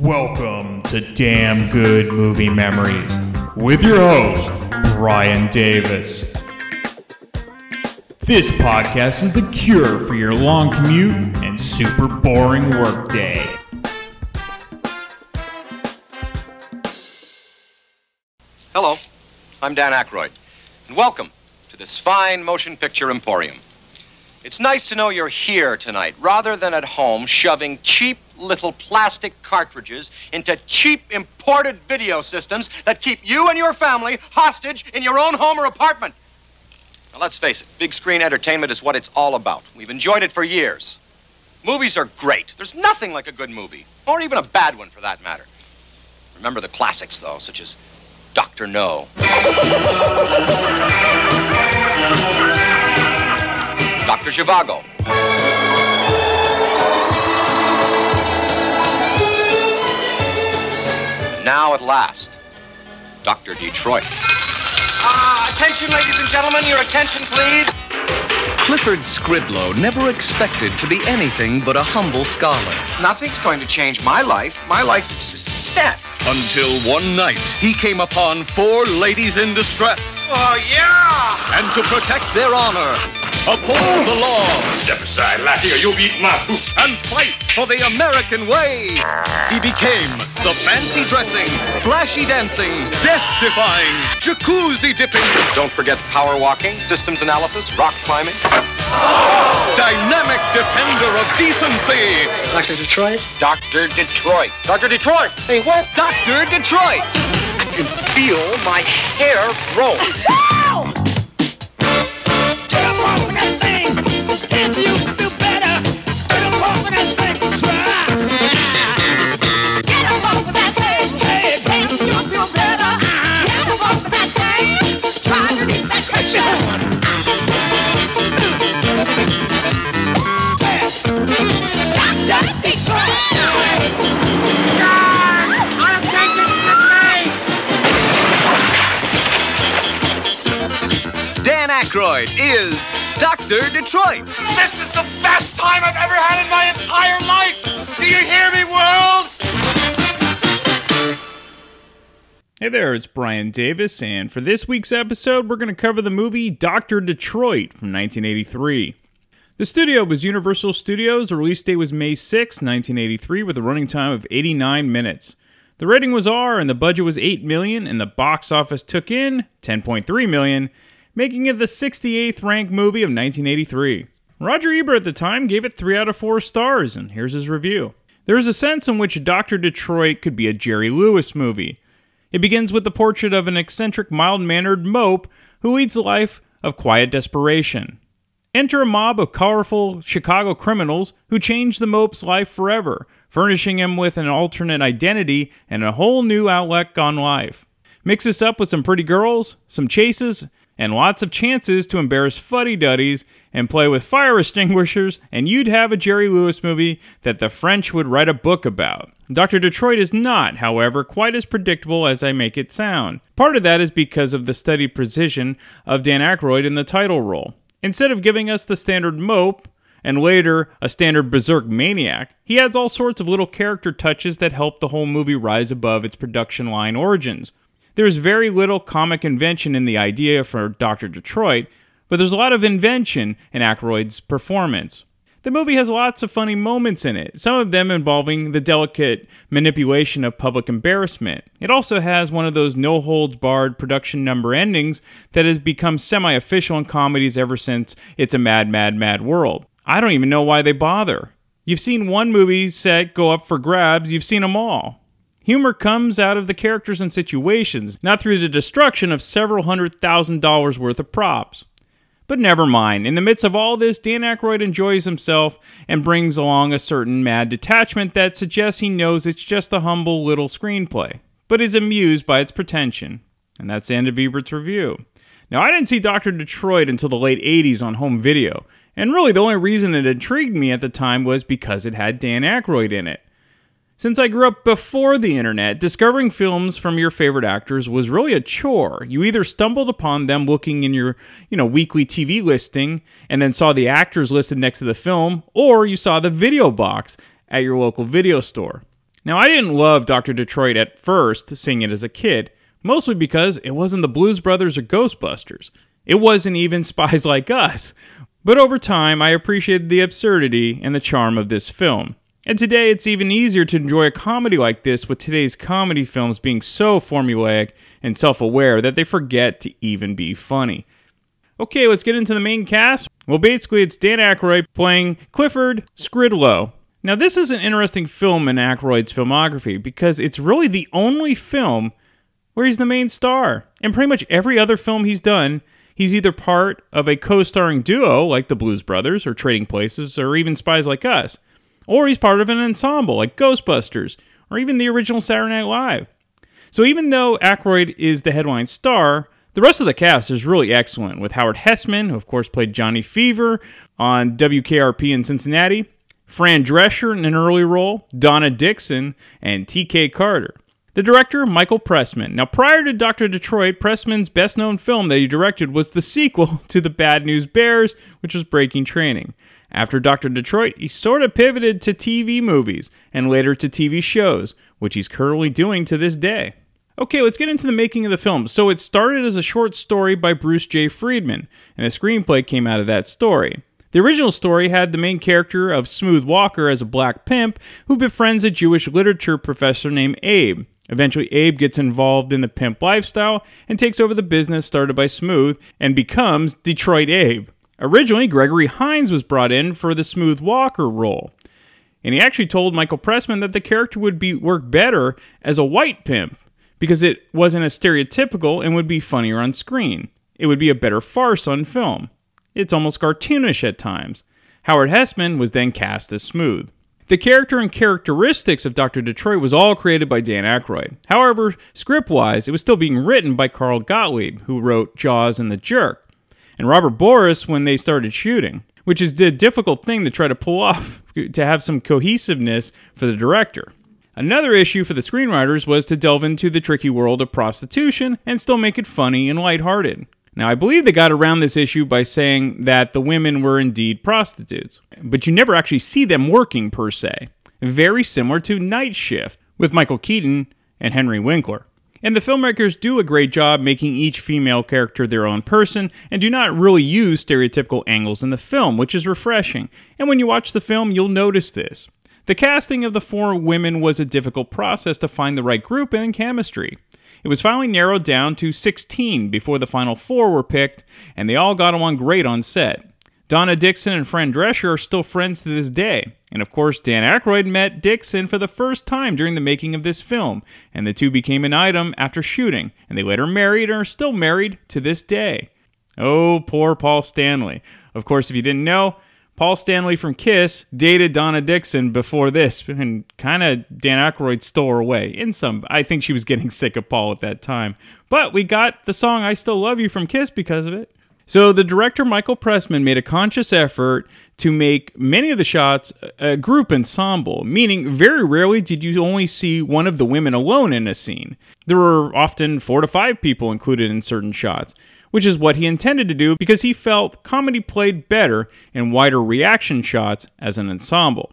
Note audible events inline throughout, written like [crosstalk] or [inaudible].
Welcome to Damn Good Movie Memories with your host, Brian Davis. This podcast is the cure for your long commute and super boring workday. Hello, I'm Dan Aykroyd, and welcome to this fine motion picture emporium. It's nice to know you're here tonight rather than at home shoving cheap little plastic cartridges into cheap imported video systems that keep you and your family hostage in your own home or apartment. Now, let's face it, big screen entertainment is what it's all about. We've enjoyed it for years. Movies are great. There's nothing like a good movie, or even a bad one for that matter. Remember the classics, though, such as Dr. No. [laughs] Dr. Zhivago. And now, at last, Dr. Detroit. Ah, attention, ladies and gentlemen, your attention, please. Clifford Skridlow never expected to be anything but a humble scholar. Nothing's going to change my life. My life is set. Until one night, he came upon four ladies in distress. Oh, yeah! And to protect their honor, uphold the law, Step aside, lackey, or you'll be eating my poop. and fight for the American way. He became the fancy dressing, flashy dancing, death defying, jacuzzi dipping, Don't forget power walking, systems analysis, rock climbing. dynamic defender of decency, Dr. Detroit? Dr. Detroit. Dr. Detroit! Hey, what? Dr. Detroit. I can feel my hair grow. [laughs] Dan Aykroyd is Dr. Detroit. This is the best time I've ever had in my entire life! Do you hear me, world? Hey there, it's Brian Davis, and for this week's episode, we're going to cover the movie Dr. Detroit from 1983. The studio was Universal Studios. The release date was May 6, 1983, with a running time of 89 minutes. The rating was R, and the budget was 8 million, and the box office took in 10.3 million, making it the 68th ranked movie of 1983. Roger Ebert at the time gave it 3 out of 4 stars, and here's his review. There is a sense in which Dr. Detroit could be a Jerry Lewis movie. It begins with the portrait of an eccentric, mild mannered mope who leads a life of quiet desperation. Enter a mob of colorful Chicago criminals who change the mope's life forever, furnishing him with an alternate identity and a whole new outlook on life. Mix this up with some pretty girls, some chases, and lots of chances to embarrass fuddy duddies and play with fire extinguishers, and you'd have a Jerry Lewis movie that the French would write a book about. Dr. Detroit is not, however, quite as predictable as I make it sound. Part of that is because of the studied precision of Dan Aykroyd in the title role. Instead of giving us the standard mope, and later a standard berserk maniac, he adds all sorts of little character touches that help the whole movie rise above its production line origins. There's very little comic invention in the idea for Dr. Detroit, but there's a lot of invention in Aykroyd's performance. The movie has lots of funny moments in it, some of them involving the delicate manipulation of public embarrassment. It also has one of those no holds barred production number endings that has become semi official in comedies ever since It's a Mad, Mad, Mad World. I don't even know why they bother. You've seen one movie set go up for grabs, you've seen them all. Humor comes out of the characters and situations, not through the destruction of several hundred thousand dollars worth of props. But never mind. In the midst of all this, Dan Aykroyd enjoys himself and brings along a certain mad detachment that suggests he knows it's just a humble little screenplay, but is amused by its pretension. And that's the end of Ebert's review. Now, I didn't see Dr. Detroit until the late 80s on home video, and really the only reason it intrigued me at the time was because it had Dan Aykroyd in it. Since I grew up before the internet, discovering films from your favorite actors was really a chore. You either stumbled upon them looking in your, you know, weekly TV listing and then saw the actors listed next to the film, or you saw the video box at your local video store. Now, I didn't love Dr. Detroit at first, seeing it as a kid, mostly because it wasn't the Blues Brothers or Ghostbusters. It wasn't even [laughs] Spies Like Us. But over time, I appreciated the absurdity and the charm of this film. And today, it's even easier to enjoy a comedy like this with today's comedy films being so formulaic and self aware that they forget to even be funny. Okay, let's get into the main cast. Well, basically, it's Dan Aykroyd playing Clifford Skridlow. Now, this is an interesting film in Aykroyd's filmography because it's really the only film where he's the main star. In pretty much every other film he's done, he's either part of a co starring duo like the Blues Brothers or Trading Places or even Spies Like Us, or he's part of an ensemble like Ghostbusters or even the original Saturday Night Live. So even though Aykroyd is the headline star, the rest of the cast is really excellent, with Howard Hesseman, who of course played Johnny Fever on WKRP in Cincinnati, Fran Drescher in an early role, Donna Dixon, and T.K. Carter. The director, Michael Pressman. Now, prior to Dr. Detroit, Pressman's best known film that he directed was the sequel [laughs] to The Bad News Bears, which was Breaking Training. After Dr. Detroit, he sort of pivoted to TV movies and later to TV shows, which he's currently doing to this day. Okay, let's get into the making of the film. So, it started as a short story by Bruce J. Friedman, and a screenplay came out of that story. The original story had the main character of Smooth Walker as a black pimp who befriends a Jewish literature professor named Abe. Eventually, Abe gets involved in the pimp lifestyle and takes over the business started by Smooth and becomes Detroit Abe. Originally, Gregory Hines was brought in for the Smooth Walker role. And he actually told Michael Pressman that the character would be work better as a white pimp because it wasn't as stereotypical and would be funnier on screen. It would be a better farce on film. It's almost cartoonish at times. Howard Hesseman was then cast as Smooth. The character and characteristics of Dr. Detroit was all created by Dan Aykroyd. However, script wise, it was still being written by Carl Gottlieb, who wrote Jaws and The Jerk, and Robert Boris when they started shooting, which is a difficult thing to try to pull off [laughs] to have some cohesiveness for the director. Another issue for the screenwriters was to delve into the tricky world of prostitution and still make it funny and lighthearted. Now, I believe they got around this issue by saying that the women were indeed prostitutes, but you never actually see them working per se. Very similar to Night Shift with Michael Keaton and Henry Winkler. And the filmmakers do a great job making each female character their own person and do not really use stereotypical angles in the film, which is refreshing. And when you watch the film, you'll notice this. The casting of the four women was a difficult process to find the right group and chemistry. It was finally narrowed down to 16 before the final four were picked, and they all got along great on set. Donna Dixon and Fran Drescher are still friends to this day. And of course, Dan Aykroyd met Dixon for the first time during the making of this film, and the two became an item after shooting, and they later married and are still married to this day. Oh, poor Paul Stanley. Of course, if you didn't know, Paul Stanley from Kiss dated Donna Dixon before this, and kind of Dan Aykroyd stole her away. In some, I think she was getting [laughs] sick of Paul at that time. But we got the song "I Still Love You" from Kiss because of it. So the director Michael Pressman made a conscious effort to make many of the shots a group ensemble, meaning very rarely did you only see one of the women alone in a scene. There were often four to five people included in certain shots, which is what he intended to do because he felt comedy played better in wider reaction shots as an ensemble.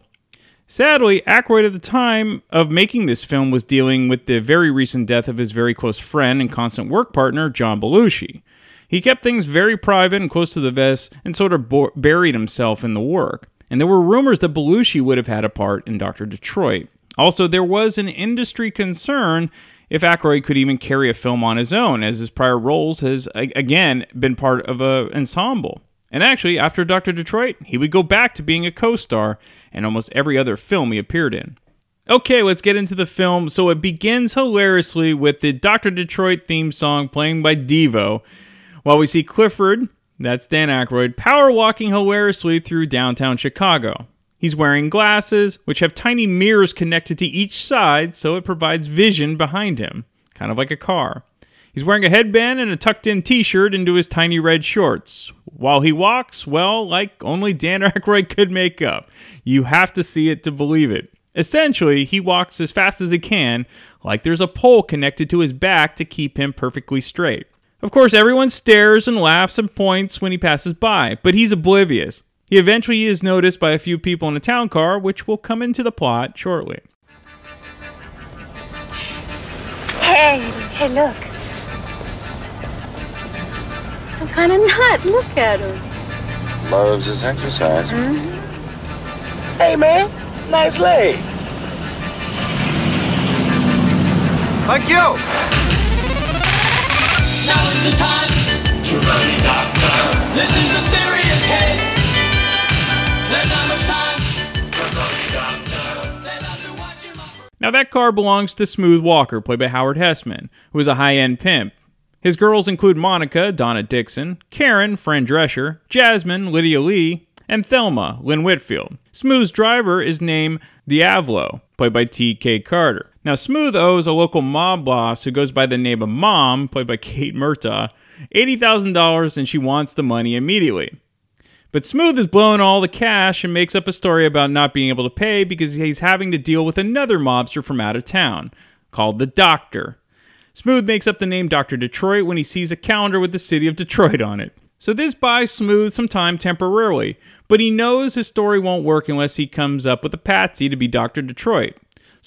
Sadly, Aykroyd at the time of making this film was dealing with the very recent death of his very close friend and constant work partner, John Belushi. He kept things very private and close to the vest and sort of bo- buried himself in the work. And there were rumors that Belushi would have had a part in Dr. Detroit. Also, there was an industry concern if Aykroyd could even carry a film on his own, as his prior roles has, again, been part of an ensemble. And actually, after Dr. Detroit, he would go back to being a co star in almost every other film he appeared in. Okay, let's get into the film. So it begins hilariously with the Dr. Detroit theme song playing by Devo, while we see Clifford, that's Dan Aykroyd, power walking hilariously through downtown Chicago. He's wearing glasses, which have tiny mirrors connected to each side so it provides vision behind him, kind of like a car. He's wearing a headband and a tucked in t shirt into his tiny red shorts. While he walks, well, like only Dan [laughs] Aykroyd could make up. You have to see it to believe it. Essentially, he walks as fast as he can, like there's a pole connected to his back to keep him perfectly straight. Of course, everyone stares and laughs and points when he passes by, but he's oblivious. He eventually is noticed by a few people in a town car, which will come into the plot shortly. Hey, hey, look. Some kind of nut. Look at him. Loves his exercise. Mm-hmm. Hey, man. Nice leg. Thank you. The time to. This is a serious case. Now, that car belongs to Smooth Walker, played by Howard Hesseman, who is a high end pimp. His girls include Monica, Donna Dixon, Karen, Fran Drescher, Jasmine, Lydia Lei, and Thelma, Lynn Whitfield. Smooth's driver is named Diavolo, played by T.K. Carter. Now, Smooth owes a local mob boss who goes by the name of Mom, played by Kate Murtagh, $80,000 and she wants the money immediately. But Smooth is blowing all the cash and makes up a story about not being able to pay because he's having to deal with another mobster from out of town called the Doctor. Smooth makes up the name Dr. Detroit when he sees a calendar with the city of Detroit on it. So this buys Smooth some time temporarily, but he knows his story won't work unless he comes up with a patsy to be Dr. Detroit.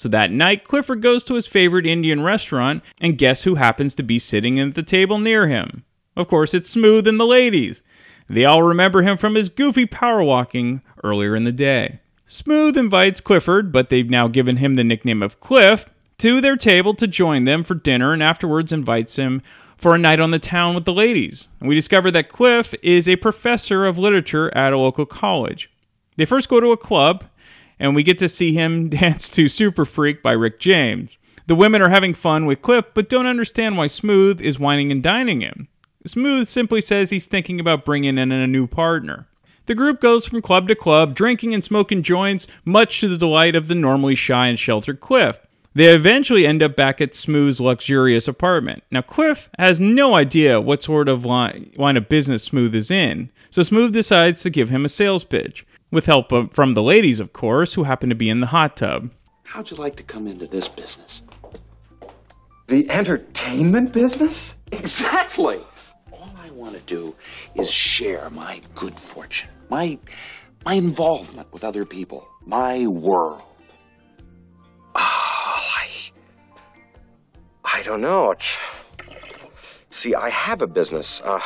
So that night, Clifford goes to his favorite Indian restaurant, and guess who happens to be sitting at the table near him? Of course, it's Smooth and the ladies. They all remember him from his goofy power walking earlier in the day. Smooth invites Clifford, but they've now given him the nickname of Cliff, to their table to join them for dinner and afterwards invites him for a night on the town with the ladies. And we discover that Cliff is a professor of literature at a local college. They first go to a club, and we get to see him [laughs] dance to Super Freak by Rick James. The women are having fun with Cliff, but don't understand why Smooth is whining and dining him. Smooth simply says he's thinking about bringing in a new partner. The group goes from club to club, drinking and smoking joints, much to the delight of the normally shy and sheltered Cliff. They eventually end up back at Smooth's luxurious apartment. Now, Cliff has no idea what sort of line, line of business Smooth is in, so Smooth decides to give him a sales pitch, with help from the ladies, of course, who happen to be in the hot tub. How'd you like to come into this business? The entertainment business? Exactly. All I want to do is share my good fortune, my my involvement with other people, my world. I, I don't know. See, I have a business. Uh,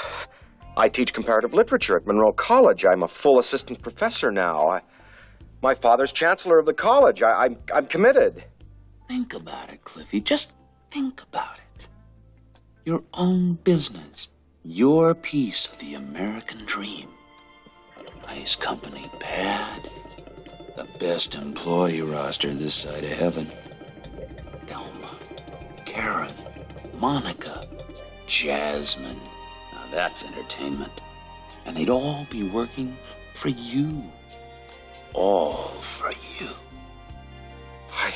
I teach comparative literature at Monroe College. I'm a full assistant professor now. I, my father's chancellor of the college. I, I'm, I'm committed. Think about it, Cliffy. Just think about it. Your own business, your piece of the American dream. Nice company, pad. The best employee roster this side of heaven. Thelma, Karen, Monica, Jasmine. Now that's entertainment. And they'd all be working for you. All for you. I,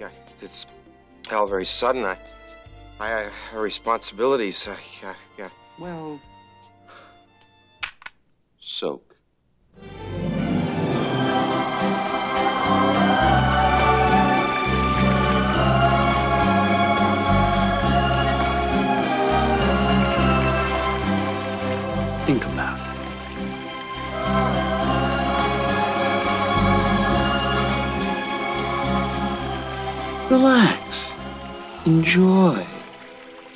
I, I it's all very sudden. I, I have responsibilities. I, I, yeah. Well, soak. Relax. Enjoy.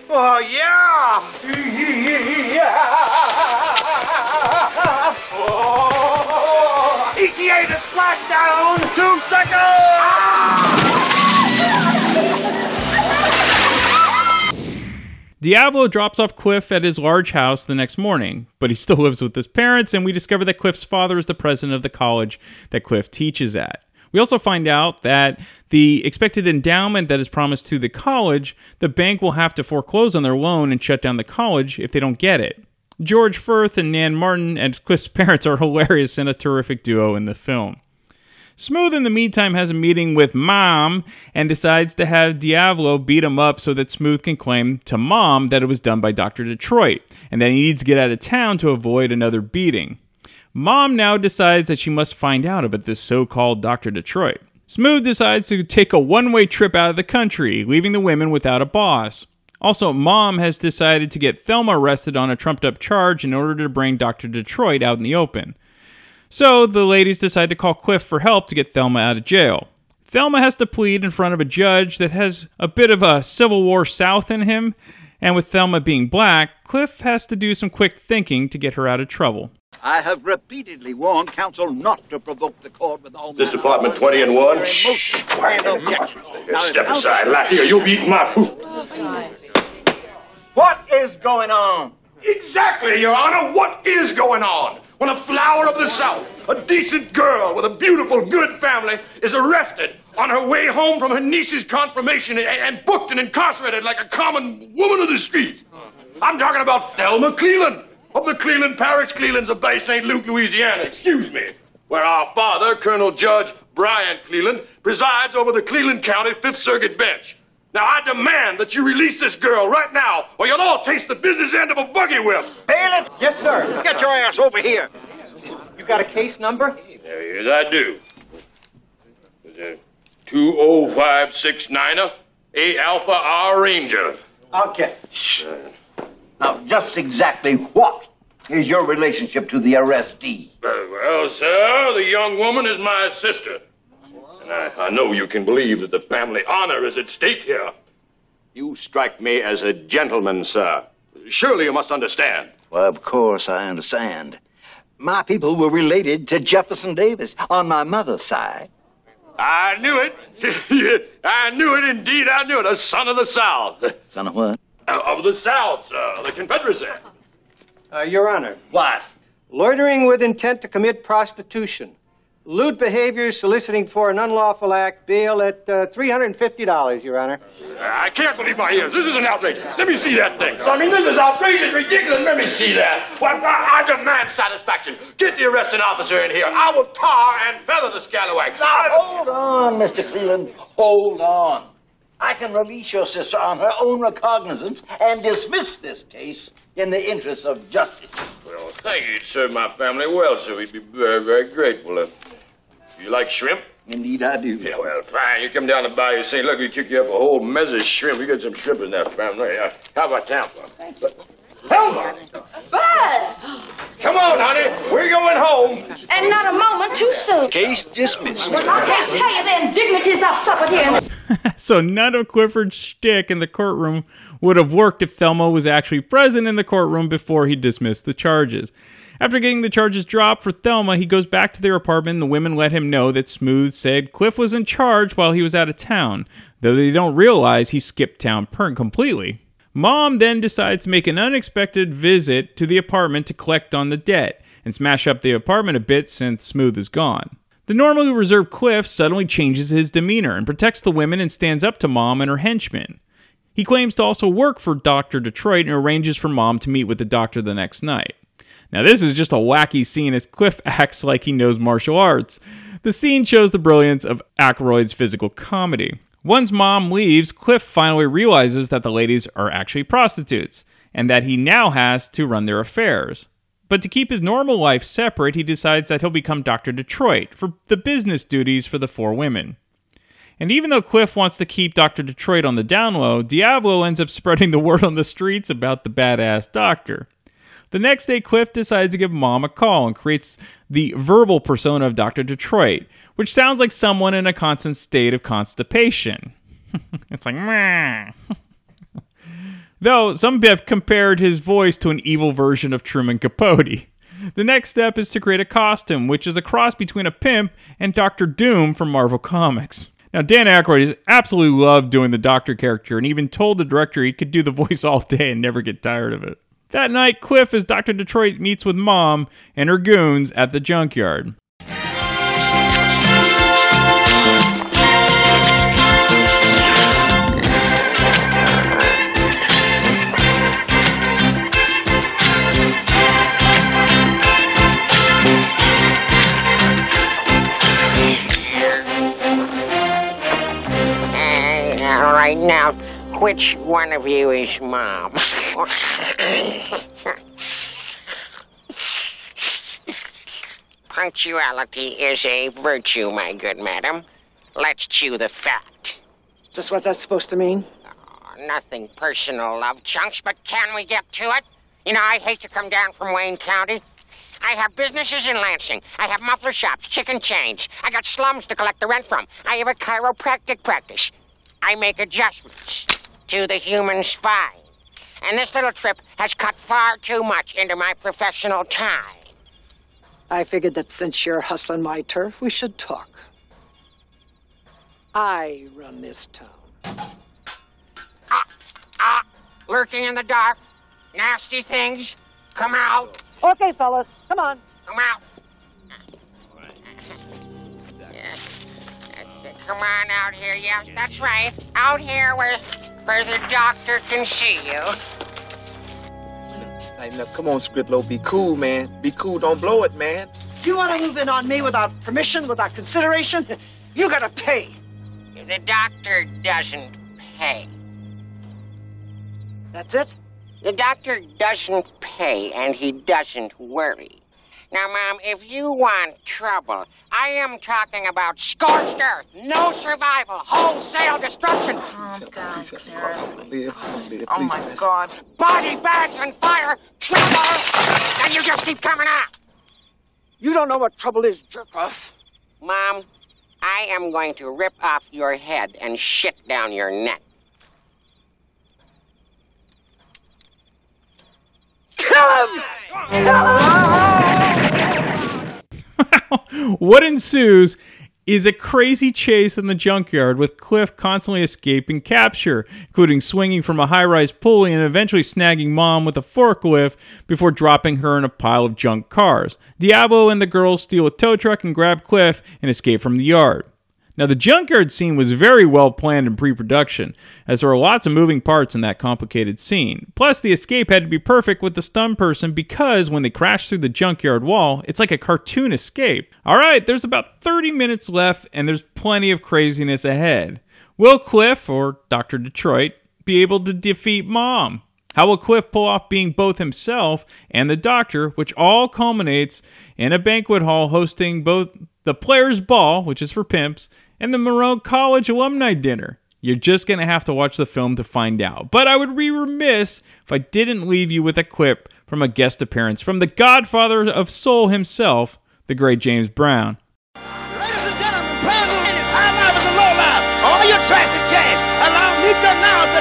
Oh, yeah! [laughs] Oh, ETA to splashdown! Two seconds! Diablo drops off Cliff at his large house the next morning, but he still lives with his parents, and we discover that Cliff's father is the president of the college that Cliff teaches at. We also find out that the expected endowment that is promised to the college, the bank will have to foreclose on their loan and shut down the college if they don't get it. George Furth and Nan Martin and Cliff's [laughs] parents are hilarious and a terrific duo in the film. Smooth, in the meantime, has a meeting with Mom and decides to have Diavolo beat him up so that Smooth can claim to Mom that it was done by Dr. Detroit and that he needs to get out of town to avoid another beating. Mom now decides that she must find out about this so called Dr. Detroit. Smooth decides to take a one way trip out of the country, leaving the women without a boss. Also, Mom has decided to get Thelma arrested on a trumped up charge in order to bring Dr. Detroit out in the open. So the ladies decide to call Cliff for help to get Thelma out of jail. Thelma has to plead in front of a judge that has a bit of a Civil War South in him, and with Thelma being black, Cliff has to do some quick thinking to get her out of trouble. I have repeatedly warned counsel not to provoke the court with all This department of 20 and 1. emotion and objections. Now, Step aside, counsel- laugh. You'll be eating my food. What is going on? Exactly, Your Honor. What is going on? When a flower of the South, a decent girl with a beautiful, good family, is arrested on her way home from her niece's confirmation and, and booked and incarcerated like a common woman of the streets. I'm talking about Thelma Cleland of the Cleland Parish, Cleland's of Bay St. Luke, Louisiana. Excuse me. Where our father, Colonel Judge Brian Cleland, presides over the Cleland County Fifth Circuit bench. Now, I demand that you release this girl right now, or you'll all taste the business end of a buggy whip. Bailiff! Yes, sir. Get your ass over here. You got a case number? Yes, I do. It's a 20569er, A Alpha R Ranger. Okay. Uh, Now, just exactly what is your relationship to the arrestee? Well, sir, the young woman is my sister. And I, I know you can believe that the family honor is at stake here. You strike me as a gentleman, sir. Surely you must understand. Well, of course, I understand. My people were related to Jefferson Davis on my mother's side. I knew it. [laughs] I knew it indeed. I knew it. A son of the South. Son of what? Uh, Of the South, sir. The Confederacy. Uh, Your Honor, What? loitering with intent to commit prostitution. Lewd behavior soliciting for an unlawful act, bail at uh, $350, Your Honor. I can't believe my ears. This is an outrage. Let me see that thing. I mean, this is outrageous, ridiculous. Let me see that. Well, I, I demand satisfaction. Get the arresting officer in here. I will tar and feather the scalawag. Now, hold on, Mr. Freeland. Hold on. I can release your sister on her own recognizance and dismiss this case in the interests of justice. Well, thank you. It served my family well, so we'd be very, very grateful. Uh, you like shrimp? Indeed, I do. Yeah, well, fine. You come down to Bayou St. Look, we kick you up a whole mess of shrimp. We got some shrimp in that family. Uh, how about Tampa? Thelma! Bud! Come on, honey. We're going home. And not a moment too soon. Case dismissed. I can't tell you the indignities I've suffered here in [laughs] the So none of Clifford's shtick in the courtroom would have worked if Thelma was actually present in the courtroom before he dismissed the charges. After getting the charges dropped for Thelma, he goes back to their apartment and the women let him know that Smooth said Cliff was in charge while he was out of town, though they don't realize he skipped town per- completely. Mom then decides to make an unexpected visit to the apartment to collect on the debt and smash up the apartment a bit since Smooth is gone. The normally reserved Cliff suddenly changes his demeanor and protects the women and stands up to Mom and her henchmen. He claims to also work for Dr. Detroit and arranges for Mom to meet with the doctor the next night. Now, this is just a wacky scene as Cliff [laughs] acts like he knows martial arts. The scene shows the brilliance of Aykroyd's physical comedy. Once Mom leaves, Cliff finally realizes that the ladies are actually prostitutes and that he now has to run their affairs. But to keep his normal life separate, he decides that he'll become Dr. Detroit for the business duties for the four women. And even though Cliff wants to keep Dr. Detroit on the down low, Diablo ends up [laughs] spreading the word on the streets about the badass doctor. The next day, Cliff decides to give Mom a call and creates the verbal persona of Dr. Detroit, which sounds like someone in a constant state of constipation. [laughs] it's like, meh. [laughs] Though some have compared his voice to an evil version of Truman Capote. The next step is to create a costume, which is a cross between a pimp and Doctor Doom from Marvel Comics. Now, Dan Aykroyd has absolutely loved doing the Doctor character and even told the director he could do the [laughs] voice all day and never get tired of it. That night, Cliff, as Dr. Detroit, meets with Mom and her goons at the junkyard. Right, now, which one of you is mom? Punctuality is a virtue, my good madam. Let's chew the fat. Just what's that supposed to mean? Oh, nothing personal, love chunks, but can we get to it? You know, I hate to come down from Wayne County. I have businesses in Lansing. I have muffler shops, chicken chains. I got slums to collect the rent from. I have a chiropractic practice. I make adjustments to the human spine. And this little trip has cut far too much into my professional time. I figured that since you're hustling my turf, we should talk. I run this town. Ah, ah, lurking in the dark, nasty things. Come out. Okay, fellas, come on. Come out. Come on out here, yeah, that's right. Out here where, where the doctor can see you. Hey, now, come on, Skridlow. Be cool, man. Be cool. Don't blow it, man. You want to move in on me without permission, without consideration? You gotta pay. The doctor doesn't pay. That's it? The doctor doesn't pay and he doesn't worry. Now, Mom, if you want trouble, I am talking about scorched earth, no survival, wholesale destruction. Please help me. Please help me. I want to live. I want to live. Oh my. God. Body bags and fire, trouble, and you just keep coming out. You don't know what trouble is, jerk off. Mom, I am going to rip off your head and shit down your neck. Kill him! Kill him! [laughs] what ensues is a crazy chase in the junkyard with Cliff constantly escaping capture, including swinging from a high rise pulley and eventually snagging Mom with a forklift before dropping her in a pile of junk cars. Diablo and the girls steal a tow truck and grab Cliff and escape from the yard. Now, the junkyard scene was very well planned in pre production, as there were lots of moving parts in that complicated scene. Plus, the escape had to be perfect with the stun person because when they crash through the junkyard wall, it's like a cartoon escape. Alright, there's about 30 minutes left, and there's plenty of craziness ahead. Will Cliff, or Dr. Detroit, be able to defeat Mom? How will Cliff pull off being both himself and the Doctor, which all culminates in a banquet hall hosting both the Players' Ball, which is for pimps, and the Monroe College Alumni Dinner? You're just going to have to watch the film to find out. But I would be remiss if I didn't leave you with a quip from a guest appearance from the godfather of soul himself, the great James Brown. All your traffic jams. Allow me to announce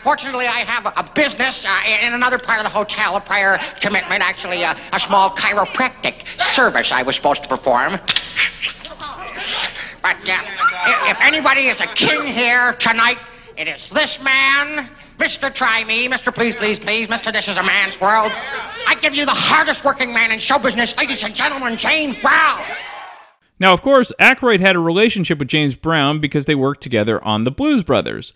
unfortunately, I have a, business uh, in another part of the hotel, a prior commitment, actually, uh, a small chiropractic service I was supposed to perform. But uh, if, if anybody is a king here tonight, it is this man, Mr. Try Me, Mr. Please, Please, Please, Mr. This is a Man's World. I give you the hardest working man in show business, ladies and gentlemen, James Brown. Now, of course, Aykroyd had a relationship with James Brown because they worked together on The Blues Brothers.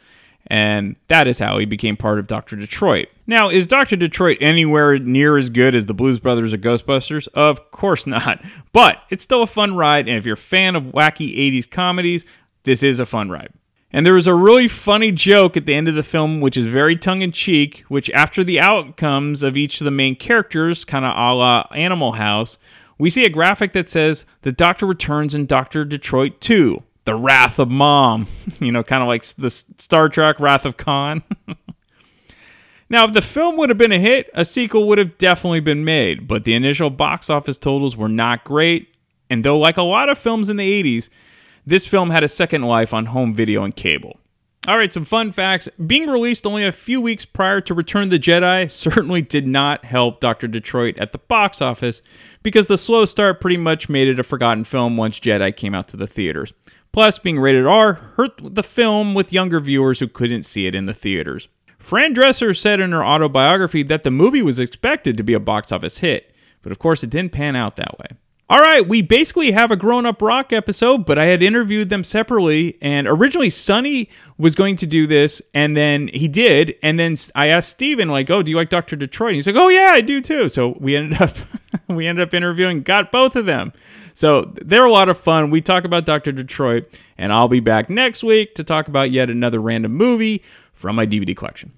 And that is how he became part of Dr. Detroit. Now, is Dr. Detroit anywhere near as good as the Blues Brothers or Ghostbusters? Of course [laughs] not. But it's still a fun ride, and if you're a fan of wacky 80s comedies, this is a fun ride. And there was a really funny joke at the end of the film, which is very tongue in cheek, which after the outcomes of each of the main characters, kind of a la Animal House, we see a graphic that says the Doctor returns in Doctor Detroit 2, The Wrath of Mom. [laughs] you know, kind of like the Star Trek Wrath of Khan. [laughs] now, if the film would have been a hit, a sequel would have definitely been made, but the initial box office totals were not great. And though, like a lot of films in the 80s, this film had a second life on home video and cable. All right, some fun facts. Being released only a few weeks prior to Return of the Jedi [laughs] certainly did not help Dr. Detroit at the box office because the slow start pretty much made it a forgotten film once Jedi came out to the theaters. Plus, being rated R hurt the film with younger viewers who couldn't see it in the theaters. Fran Drescher said in her autobiography that the movie was expected to be a box office hit, but of course it didn't pan out that way. All right, we basically have a grown up rock episode, but I had interviewed them separately. And originally, Sonny was going to do this, and then he did. And then I asked Steven, like, oh, do you like Dr. Detroit? And he's like, oh, yeah, I do too. So we ended up. [laughs] we ended up interviewing, got both of them. So they're a lot of fun. We talk about Dr. Detroit, and I'll be back next week to talk about yet another random movie from my DVD collection.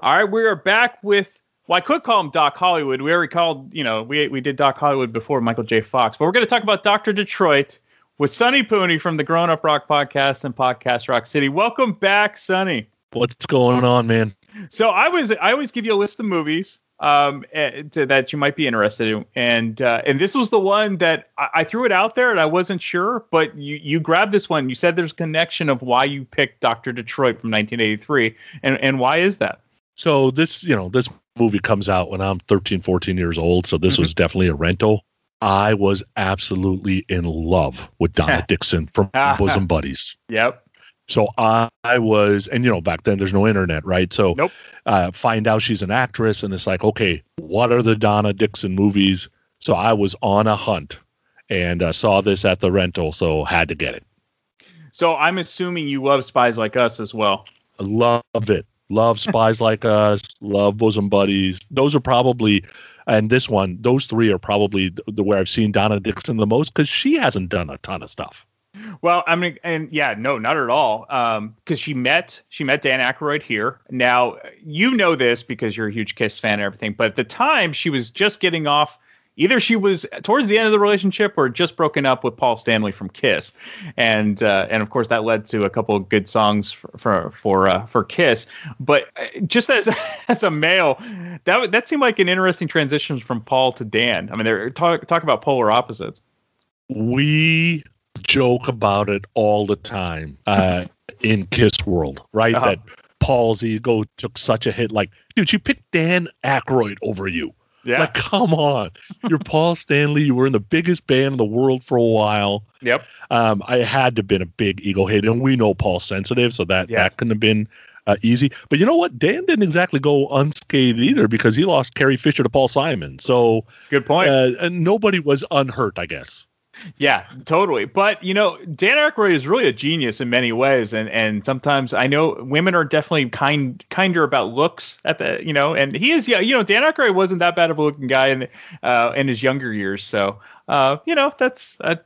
All right, we are back with well, I could call him Doc Hollywood. We already called, you know, we we did Doc Hollywood before Michael J. Fox, but we're going to talk about Doctor Detroit with Sonny Pooney from the Grown Up Rock Podcast and Podcast Rock City. Welcome back, Sonny. What's going on, man? So I was I always give you a list of movies um eh, to, that you might be interested in, and uh, and this was the one that I, I threw it out there and I wasn't sure, but you you grabbed this one. You said there's a connection of why you picked Doctor Detroit from 1983, and and why is that? So this, you know, this movie comes out when I'm 13, 14 years old. So this mm-hmm. was definitely a rental. I was absolutely in love with Donna [laughs] Dixon from [laughs] Bosom Buddies. Yep. So I, I, was, and you know, back then there's no internet, right? So nope. uh, find out she's an actress, and it's like, okay, what are the Donna Dixon movies? So I was on a hunt and uh, saw this at the rental, so had to get it. So I'm assuming you love Spies Like Us as well. I loved it. Love Spies Like Us, love Bosom Buddies. Those are probably, and this one, those three are probably the, the where I've seen Donna Dixon the most because she hasn't done a ton of stuff. Well, I mean, and yeah, no, not at all. Um, because she met she met Dan Aykroyd here. Now you know this because you're a huge Kiss fan and everything, but at the time she was just getting off either she was towards the end of the relationship or just broken up with Paul Stanley from Kiss, and uh, and of course that led to a couple of good songs for for for, uh, for Kiss. But uh, just as [laughs] as a male, that that seemed like an interesting transition from Paul to Dan. I mean, they're talk talk about polar opposites. We joke about it all the time uh, in Kiss world, right? Uh-huh. That Paul's ego took such a hit. Like, dude, you picked Dan Aykroyd over you. Yeah. Like, come on. You're Paul Stanley. You were in the biggest band in the world for a while. Yep. Um, I had to have been a big ego hit, and we know Paul's sensitive, so that yeah. that couldn't have been uh, easy. But you know what? Dan didn't exactly go unscathed either because he lost Carrie Fisher to Paul Simon. So good point. Uh, and nobody was unhurt, I guess. Yeah, totally. But you know, Dan Aykroyd is really a genius in many ways, and and sometimes I know women are definitely kind kinder about looks at the you know, and he is yeah, you know, Dan Aykroyd wasn't that bad of a looking guy in uh, in his younger years, so uh, you know, that's uh,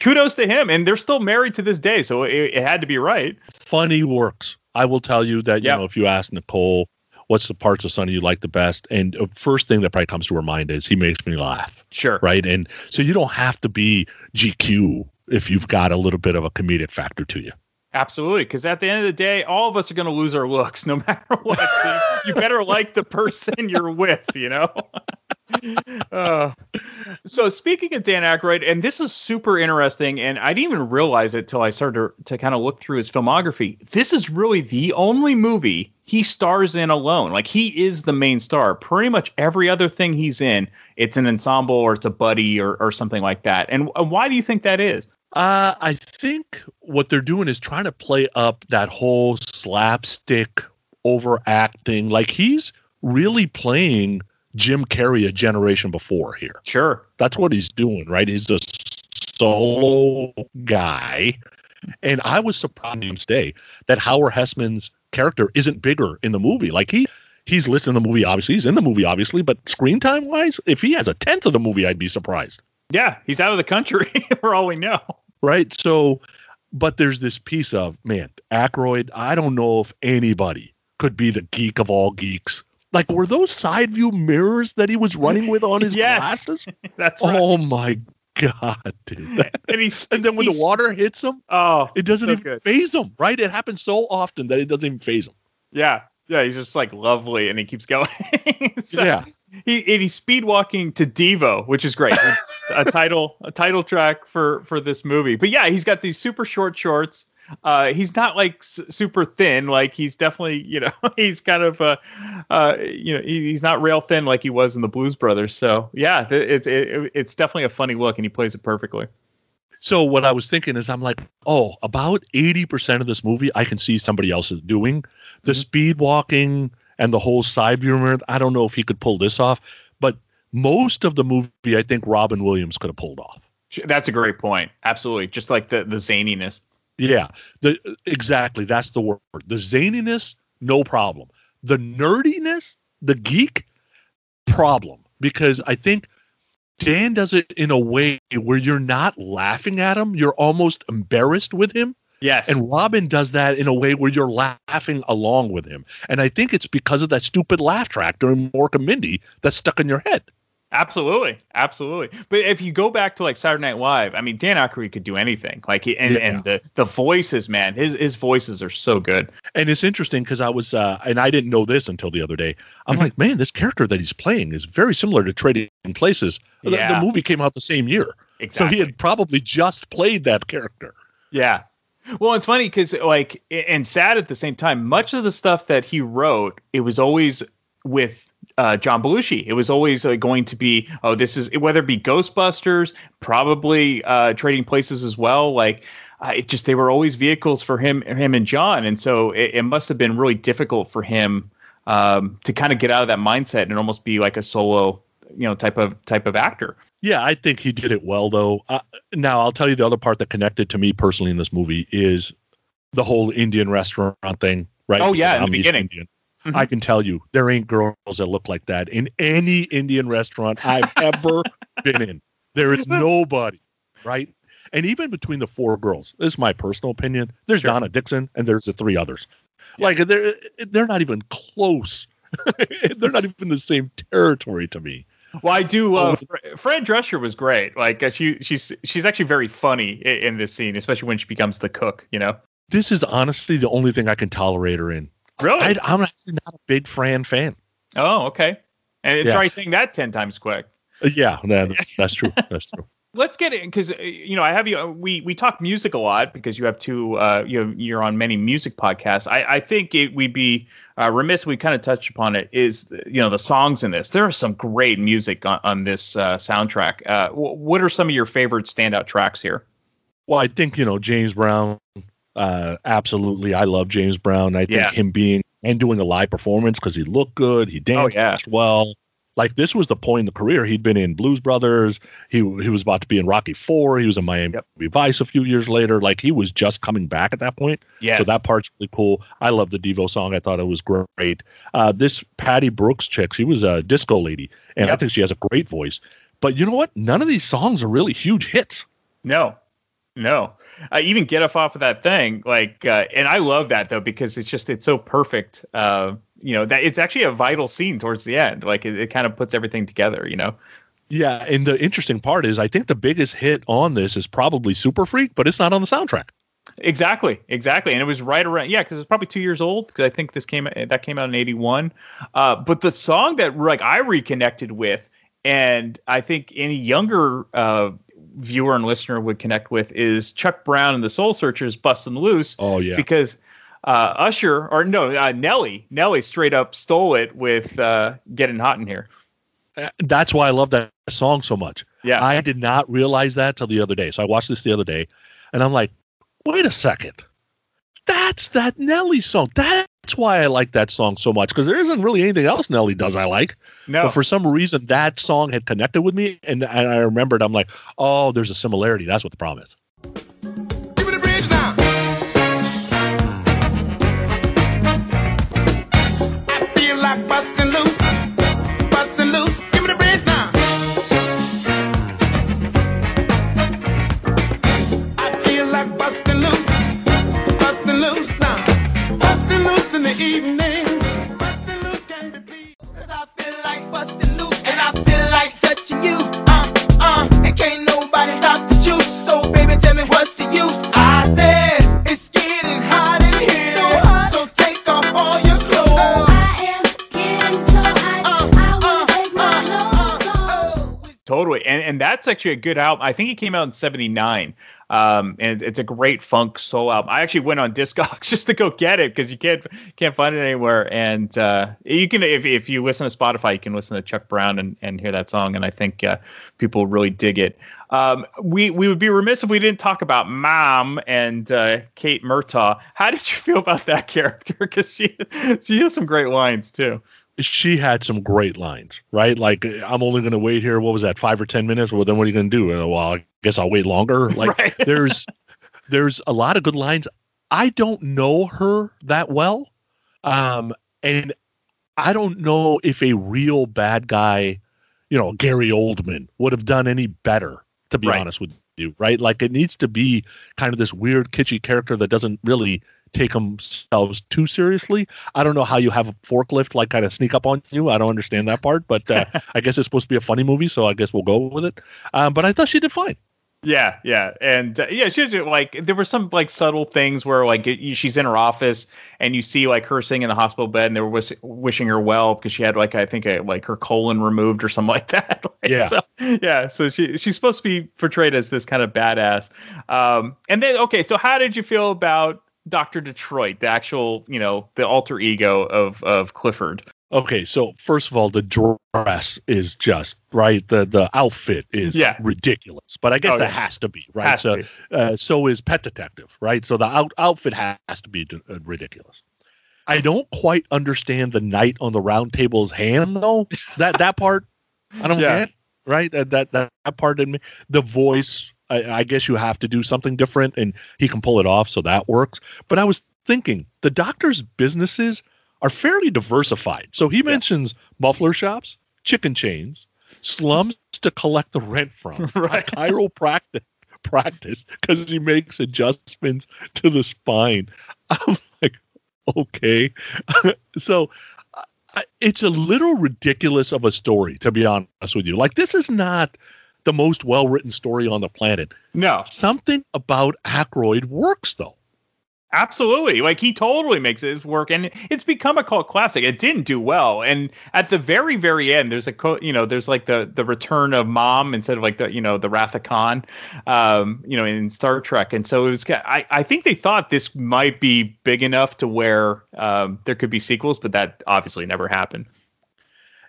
kudos to him, and they're still married to this day, so it, it had to be right. Funny works. I will tell you that you yep. know if you ask Nicole what's the parts of Sonny you like the best? And the first thing that probably comes to her mind is he makes me laugh. Sure. Right. And so you don't have to be GQ if you've got a little bit of a comedic factor to you. Absolutely, because at the end of the day, all of us are going to lose our looks no [laughs] matter what. So you better [laughs] like the person you're with, you know. [laughs] Uh, so speaking of Dan Aykroyd, and this is super interesting, and I didn't even realize it till I started to, to kind of look through his filmography. This is really the only movie he stars in alone. Like he is the main star. Pretty much every other thing he's in, it's an ensemble or it's a buddy or, or something like that. And, and why do you think that is? Uh, I think what they're doing is trying to play up that whole slapstick overacting. Like he's really playing Jim Carrey a generation before here. Sure. That's what he's doing, right? He's a solo guy. And I was surprised to day that Howard Hesseman's character isn't bigger in the movie. Like he he's listed in the movie, obviously. He's in the movie, obviously, but screen time wise, if he has a tenth of the movie, I'd be surprised. Yeah, he's out of the country [laughs] for all we know. Right. So, but there's this piece of man, Aykroyd. I don't know if anybody could be the geek of all geeks. Like, were those side view mirrors that he was running with on his [laughs] Yes. glasses? [laughs] That's right. Oh my god, dude! and he's and then when the water hits him, Oh, it doesn't so even good. faze him. Right? It happens so often that it doesn't even faze him. Yeah, yeah, he's just like lovely, and he keeps going. So, Yeah. He he's speed walking to Devo, which is great. [laughs] a title, a title track for for this movie. But yeah, he's got these super short shorts. Uh, he's not like s- super thin. Like he's definitely, you know, [laughs] he's kind of, uh, uh, you know, he, he's not rail thin like he was in the Blues Brothers. So yeah, th- it's it, it's definitely a funny look, and he plays it perfectly. So what I was thinking is, I'm like, oh, about eighty percent of this movie, I can see somebody else is doing the speed walking and the whole side view mirror. I don't know if he could pull this off, but most of the movie, I think Robin Williams could have pulled off. That's a great point. Absolutely, just like the the zaniness. Yeah, the exactly that's the word. The zaniness, no problem. The nerdiness, the geek, problem. Because I think Dan does it in a way where you're not laughing at him, you're almost embarrassed with him. Yes. And Robin does that in a way where you're laughing along with him. And I think it's because of that stupid laugh track during Mork and Mindy that's stuck in your head. Absolutely, absolutely. But if you go back to like Saturday Night Live, I mean, Dan Aykroyd could do anything. Like, he, and Yeah. and the the voices, man, his his voices are so good. And it's interesting because I was, uh, and I didn't know this until the other day. I'm Mm-hmm. like, man, this character that he's playing is very similar to Trading Places. The- The, movie came out the same year, so he had probably just played that character. Yeah. Well, it's funny because like, and sad at the same time. Much of the stuff that he wrote, it was always with uh, John Belushi. It was always uh, going to be, oh, this is whether it be Ghostbusters, probably uh, Trading Places as well. Like, uh, it just they were always vehicles for him, him and John, and so it, it must have been really difficult for him um, to kind of get out of that mindset and almost be like a solo, you know, type of type of actor. Yeah, I think he did it well, though. Uh, now, I'll tell you the other part that connected to me personally in this movie is the whole Indian restaurant thing, right? Oh, yeah, in the I'm East beginning. Indian. I can tell you, there ain't girls that look like that in any Indian restaurant I've [laughs] ever been in. There is nobody, right? And even between the four girls, this is my personal opinion. There's Donna Dixon and there's the three others. Like they're they're not even close. [laughs] they're not even the same territory to me. Well, I do. Oh, Uh, Fran Drescher was great. Like uh, she, she's she's actually very funny in, this scene, especially when she becomes the cook. You know. This is honestly the only thing I can tolerate her in. Really? I, I'm actually not a big Fran fan. Oh, okay. And Yeah. try saying that ten times quick. Uh, Yeah, that, that's true. That's true. Let's get it because you know I have you. uh, We we talk music a lot because you have two. Uh, you you're on many music podcasts. I I think it, we'd be uh, remiss. We kind of touched upon it. Is you know the songs in this? There are some great music on, on this uh, soundtrack. Uh, wh- what are some of your favorite standout tracks here? Well, I think you know James Brown. Uh, absolutely, I love James Brown. I think Yeah. him being and doing a live performance because he looked good, he danced yeah. well. Like this was the point in the career. He'd been in Blues Brothers. He he was about to be in Rocky Four. He was in Miami Vice a few years later. Like he was just coming back at that point. Yeah. So that part's really cool. I love the Devo song. I thought it was great. Uh, this Pattie Brooks chick, she was a disco lady, and I think she has a great voice. But you know what? None of these songs are really huge hits. No, no. I even get off off of that thing, like, uh, and I love that though because it's just it's so perfect. Uh, you know that it's actually a vital scene towards the end. Like it, it kind of puts everything together. You know. Yeah, and the interesting part is I think the biggest hit on this is probably Super Freak, but it's not on the soundtrack. Exactly, exactly, and it was right around yeah, because it's probably two years old because I think this came that came out in '81. Uh, but the song that like I reconnected with, and I think any younger uh, viewer and listener would connect with is Chuck Brown and the Soul Searchers "Bustin' Loose." Oh yeah, because uh, Usher or no uh, Nelly Nelly straight up stole it with uh, "Getting Hot in Here." That's why I love that song so much. Yeah, I did not realize that till the other day. So I watched this the other day, and I'm like, wait a second, that's that Nelly song. That's why I like that song so much because there isn't really anything else Nelly does I like. No, but for some reason that song had connected with me, and, and I remembered. I'm like, oh, there's a similarity. That's what the problem is. That's actually a good album. I think it came out in '79, um, and it's, a great funk soul album. I actually went on [laughs] Discogs just to go get it because you can't can't find it anywhere. And uh, you can if if you listen to Spotify, you can listen to Chuck Brown and, and hear that song. And I think uh, people really dig it. Um, we we would be remiss if we didn't talk about Mom and uh, Kate Murtagh. How did you feel about that [laughs] character? Because she she has some great lines too. She had some great lines, right? Like, I'm only going to wait here. What was that, five or ten minutes? Well, then what are you going to do? Uh, well, I guess I'll wait longer. [laughs] Like, Right. there's there's a lot of good lines. I don't know her that well, um, and I don't know if a real bad guy, you know, Gary Oldman, would have done any better. To be Right. honest with you, right? Like, it needs to be kind of this weird, kitschy character that doesn't really take themselves too seriously. I don't know how you have a forklift like kind of sneak up on you. I don't understand that part, but uh, [laughs] I guess it's supposed to be a funny movie, so I guess we'll go with it. Um, but I thought she did fine. Yeah, yeah, and uh, yeah, she was like there were some like subtle things where like it, she's in her office and you see like her sitting in the hospital bed and they were wish, wishing her well because she had like I think a, like her colon removed or something [laughs] like that. Like, Yeah. so, yeah. So she she's supposed to be portrayed as this kind of badass. Um, and then okay, so how did you feel about Doctor Detroit, the actual you know the alter ego of of Clifford? Okay, so first of all, the dress is just right. The the outfit is Yeah. ridiculous, but I guess Oh, that yeah. has to be right. Has so be. Uh, so is Pet Detective, right? So the out, outfit has to be d- uh, ridiculous. I don't quite understand the knight on the round table's hand though. That that part I don't [laughs] Yeah. get. Right, that that that, part didn't. The voice, I, I guess you have to do something different, and he can pull it off, so that works. But I was thinking the doctor's businesses are fairly diversified. So he mentions muffler shops, chicken chains, slums to collect the rent from, [laughs] Right. chiropractic practice because he makes adjustments to the spine. I'm like, okay. [laughs] so it's a little ridiculous of a story, to be honest with you. Like, this is not the most well written story on the planet. No, Something about Aykroyd works, though. Absolutely. Like he totally makes it work and it's become a cult classic. It didn't do well. And at the very, very end, there's a co- you know, there's like the the return of mom instead of like the, you know, the Wrath of Khan, um, you know, in Star Trek. And so it was I, I think they thought this might be big enough to where um, there could be sequels, but that obviously never happened.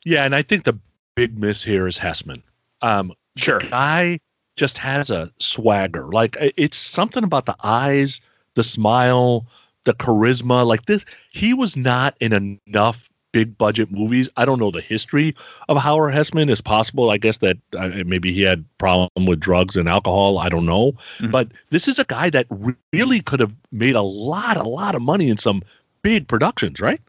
Yeah, and I think the big miss here is Hesseman. Um, Sure. the guy just has a swagger. Like it's something about the eyes, the smile, the charisma. Like this, he was not in enough big budget movies. I don't know the history of Howard Hesseman. It's possible, I guess, that uh, maybe he had problem with drugs and alcohol. I don't know. Mhm. But this is a guy that really could have made a lot, a lot of money in some big productions, right?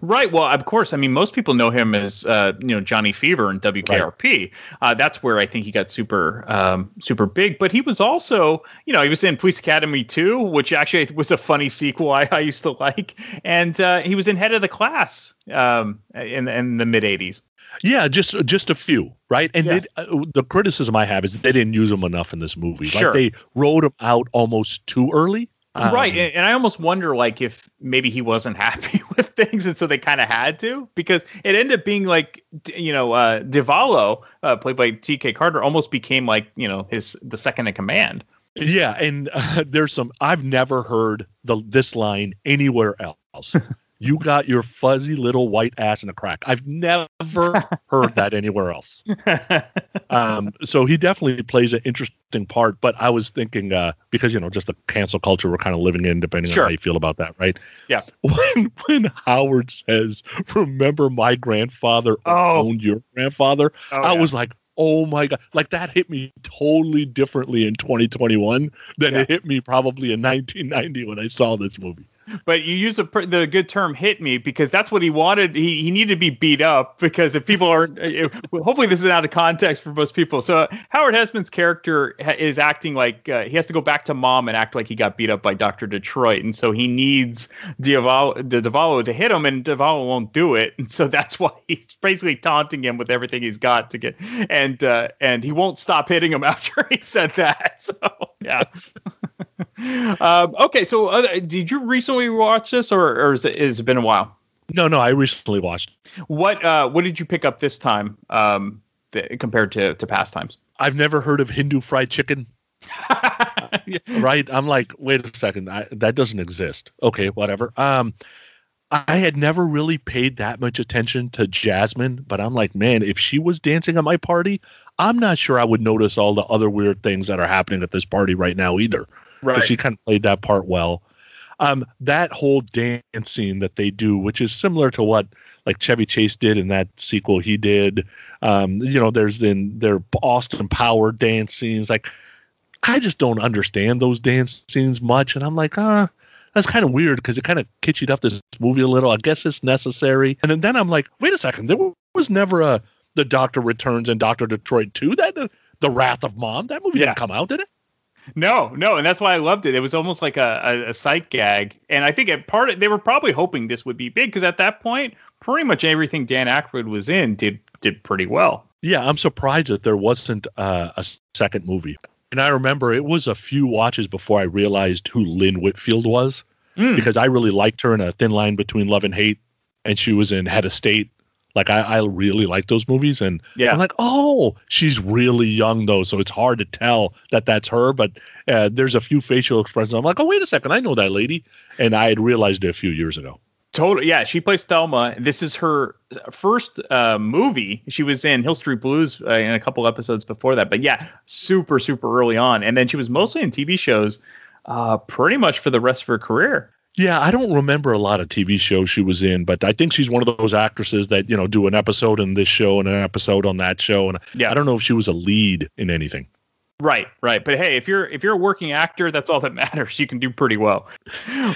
Right. Well, of course. I mean, most people know him as uh, you know Johnny Fever and WKRP. Uh, that's where I think he got super um, super big. But he was also, you know, he was in Police Academy 2, which actually [laughs] was a funny sequel I, I used to like, and uh, he was in Head of the Class um, in in the mid 80s. Yeah, just just a few, right? And Yeah. they, uh, the criticism I have is they didn't use him enough in this movie. Sure. Like they wrote him out almost too early. Um, right, and, and I almost wonder like if maybe he wasn't [laughs] happy with things, and so they kind of had to because it ended up being like you know uh, Diavolo, uh, played by T.K. Carter, almost became like you know his the second in command. Yeah, and uh, [laughs] there's some I've never heard the this line anywhere else. [laughs] you got your fuzzy little white ass in a crack. I've never [laughs] heard that anywhere else. Um, so he definitely plays an interesting part. But I was thinking uh, because you know just the cancel culture we're kind of living in, depending Sure. on how you feel about that, right? Yeah. [laughs] When when Howard says, "Remember my grandfather owned your grandfather," Oh, I yeah. was like. Oh my god! Like that hit me totally differently in 2021 than it hit me probably in 1990 when I saw this movie. But you use a, the good term "hit me" because that's what he wanted. He, he needed to be beat up because if people are, uh, hopefully this is out of context for most people. So Howard Hesseman's character ha- is acting like uh, he has to go back to mom and act like he got beat up by Doctor Detroit, and so he needs Diavolo, Diavolo to hit him, and Diavolo won't do it, and so that's [laughs] why he's basically taunting him with everything he's got to get, and uh, and he won't stop hitting him [laughs] after he said that. [laughs] So yeah. um, okay, so uh, did you recently watch this, or, or is it, has it been a while? No, no, I recently watched. What uh, what did you pick up this time um, th- compared to, to past times? I've never heard of Hindu fried chicken. [laughs] [laughs] right? I'm like, wait a second, I, that doesn't exist. Okay, whatever. Um, I had never really paid that much attention to Jasmine, but I'm like, man, if she was dancing at my party, I'm not sure I would notice all the other weird things that are happening at this party right now either. Right. She kind of played that part well. Um, that whole dance scene that they do, which is similar to what like Chevy Chase did in that sequel he did. Um, you know, there's in their Austin Power dance scenes. Like, I just don't understand those dance scenes much, and I'm like, ah, that's kind of weird because it kind of kitsched up this movie a little. I guess it's necessary. And then, then I'm like, wait a second, there was never a the Doctor Returns and Doctor Detroit 2. That the Wrath of Mom. That movie Yeah. didn't come out, did it? No, no, and that's why I loved it. It was almost like a, a, a sight gag, and I think at part of, they were probably hoping this would be big because at that point, pretty much everything Dan Aykroyd was in did did pretty well. Yeah, I'm surprised that there wasn't uh, a second movie. And I remember it was a few watches before I realized who Lynn Whitfield was Hmm. because I really liked her in A Thin Line Between Love and Hate, and she was in Head of State. Like I, I really like those movies, and Yeah. I'm like, oh, she's really young though, so it's hard to tell that that's her. But uh, there's a few facial expressions. I'm like, oh, wait a second, I know that lady, and I had realized it a few years ago. Totally, yeah. She plays Thelma. This is her first uh, movie. She was in Hill Street Blues uh, in a couple episodes before that, but yeah, super super early on. And then she was mostly in TV shows, uh, pretty much for the rest of her career. Yeah, I don't remember a lot of TV shows she was in, but I think she's one of those actresses that you know do an episode in this show and an episode on that show, and Yeah. I don't know if she was a lead in anything. Right, right. But hey, if you're if you're a working actor, that's all that [laughs] matters. You can do pretty well.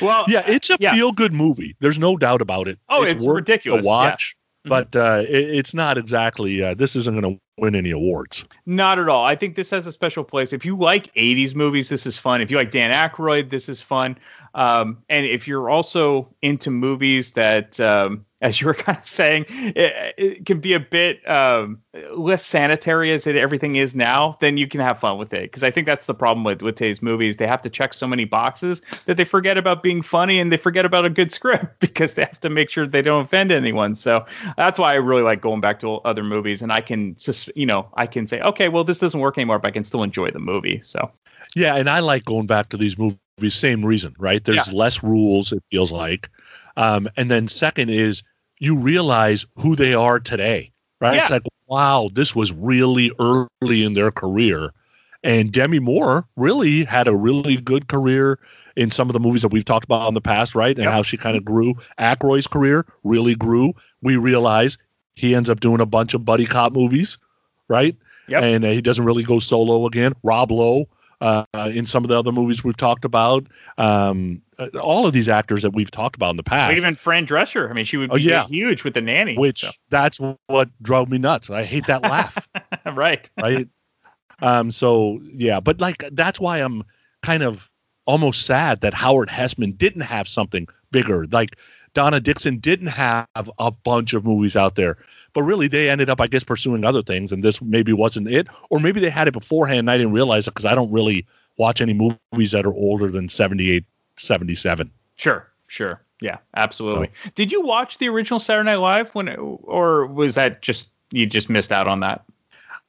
Well, Yeah, it's a yeah. feel good movie. There's no doubt about it. Oh, it's worth ridiculous, to watch, yeah. but uh, it, it's not exactly. Uh, this isn't going to win any awards. Not at all. I think this has a special place. If you like 80s movies, this is fun. If you like Dan Aykroyd, this is fun. Um, and if you're also into movies that, um, [laughs] as you were kind of saying, it, it can be a bit um, less sanitary as it, everything is now, then you can have fun with it. Because I think that's the problem with, with today's movies. They have to check so many boxes that they forget about being funny and they forget about a good script [laughs] because they have to make sure they don't offend anyone. So that's why I really like going back to other movies and I can, you know, I can say, okay, well, this doesn't work anymore, but I can still enjoy the movie. So Yeah, and I like going back to these movies. Same reason, right? There's less rules. It feels like, um, and then second is you realize who they are today, right? It's like wow, this was really early in their career, and Demi Moore really had a really good career in some of the movies that we've talked about in the past, right? And how she kind of grew. Aykroyd's career really grew. We realize he ends up doing a bunch of buddy cop movies, right? Yep. And uh, he doesn't really go solo again. Rob Lowe uh, in some of the other movies we've talked about. Um, uh, all of these actors that we've talked about in the past. even Fran Drescher, I mean, she would Oh, be yeah. huge with the nanny. which so. that's what drove me nuts. I hate that laugh, [laughs] right. right? Um, so yeah, but like that's why I'm kind of almost sad that Howard Hesseman didn't have something bigger. Like Donna Dixon didn't have a bunch of movies out there, but really they ended up, I guess, pursuing other things, and this maybe wasn't it, or maybe they had it beforehand and I didn't realize it because I don't really watch any movies that are older than 78, 77. Sure, sure. Yeah, absolutely. Did you watch the original Saturday Night Live when, or was that just you just missed out on that?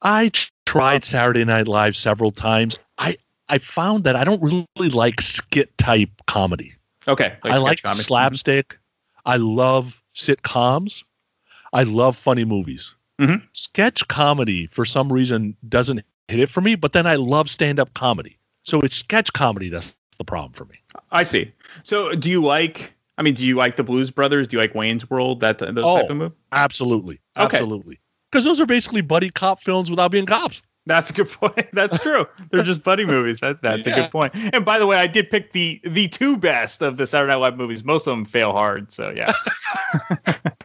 I tried Saturday Night Live several times. I I found that I don't really like skit type comedy. Okay, I like sketch comedy. slapstick. I love sitcoms. I love funny movies. Mhm. Sketch comedy, for some reason, doesn't hit it for me. But then I love stand up comedy. So it's sketch comedy that's the problem for me. I see. So, do you like? I mean, do you like the Blues Brothers? Do you like Wayne's World? That those type of movie? absolutely, absolutely. Because those are basically buddy cop films without being cops. That's a good point. [laughs] That's true. They're just buddy movies. That that's a good point. And by the way, I did pick the the two best of the Saturday Night Live movies. Most of them fail hard. So yeah.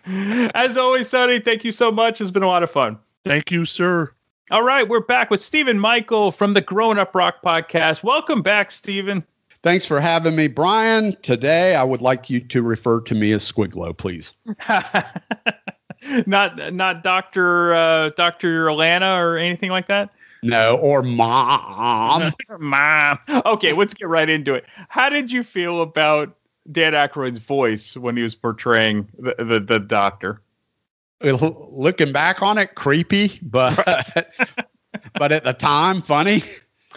[laughs] As always, Sonny, thank you so much. It's been a lot of fun. Thank you, sir. All right, we're back with Stephen Michael from the Grown Up Rock podcast. Welcome back, Stephen. Thanks for having me, Brian. Today, I would like you to refer to me as Skridlow, please. [laughs] [laughs] not not Doctor uh, Doctor Alana or anything like that. No, or mom. [laughs] Mom. Okay, let's get right into it. How did you feel about Dan Aykroyd's voice when he was portraying the the, the doctor? Looking back on it, creepy, but [laughs] but at the time, funny.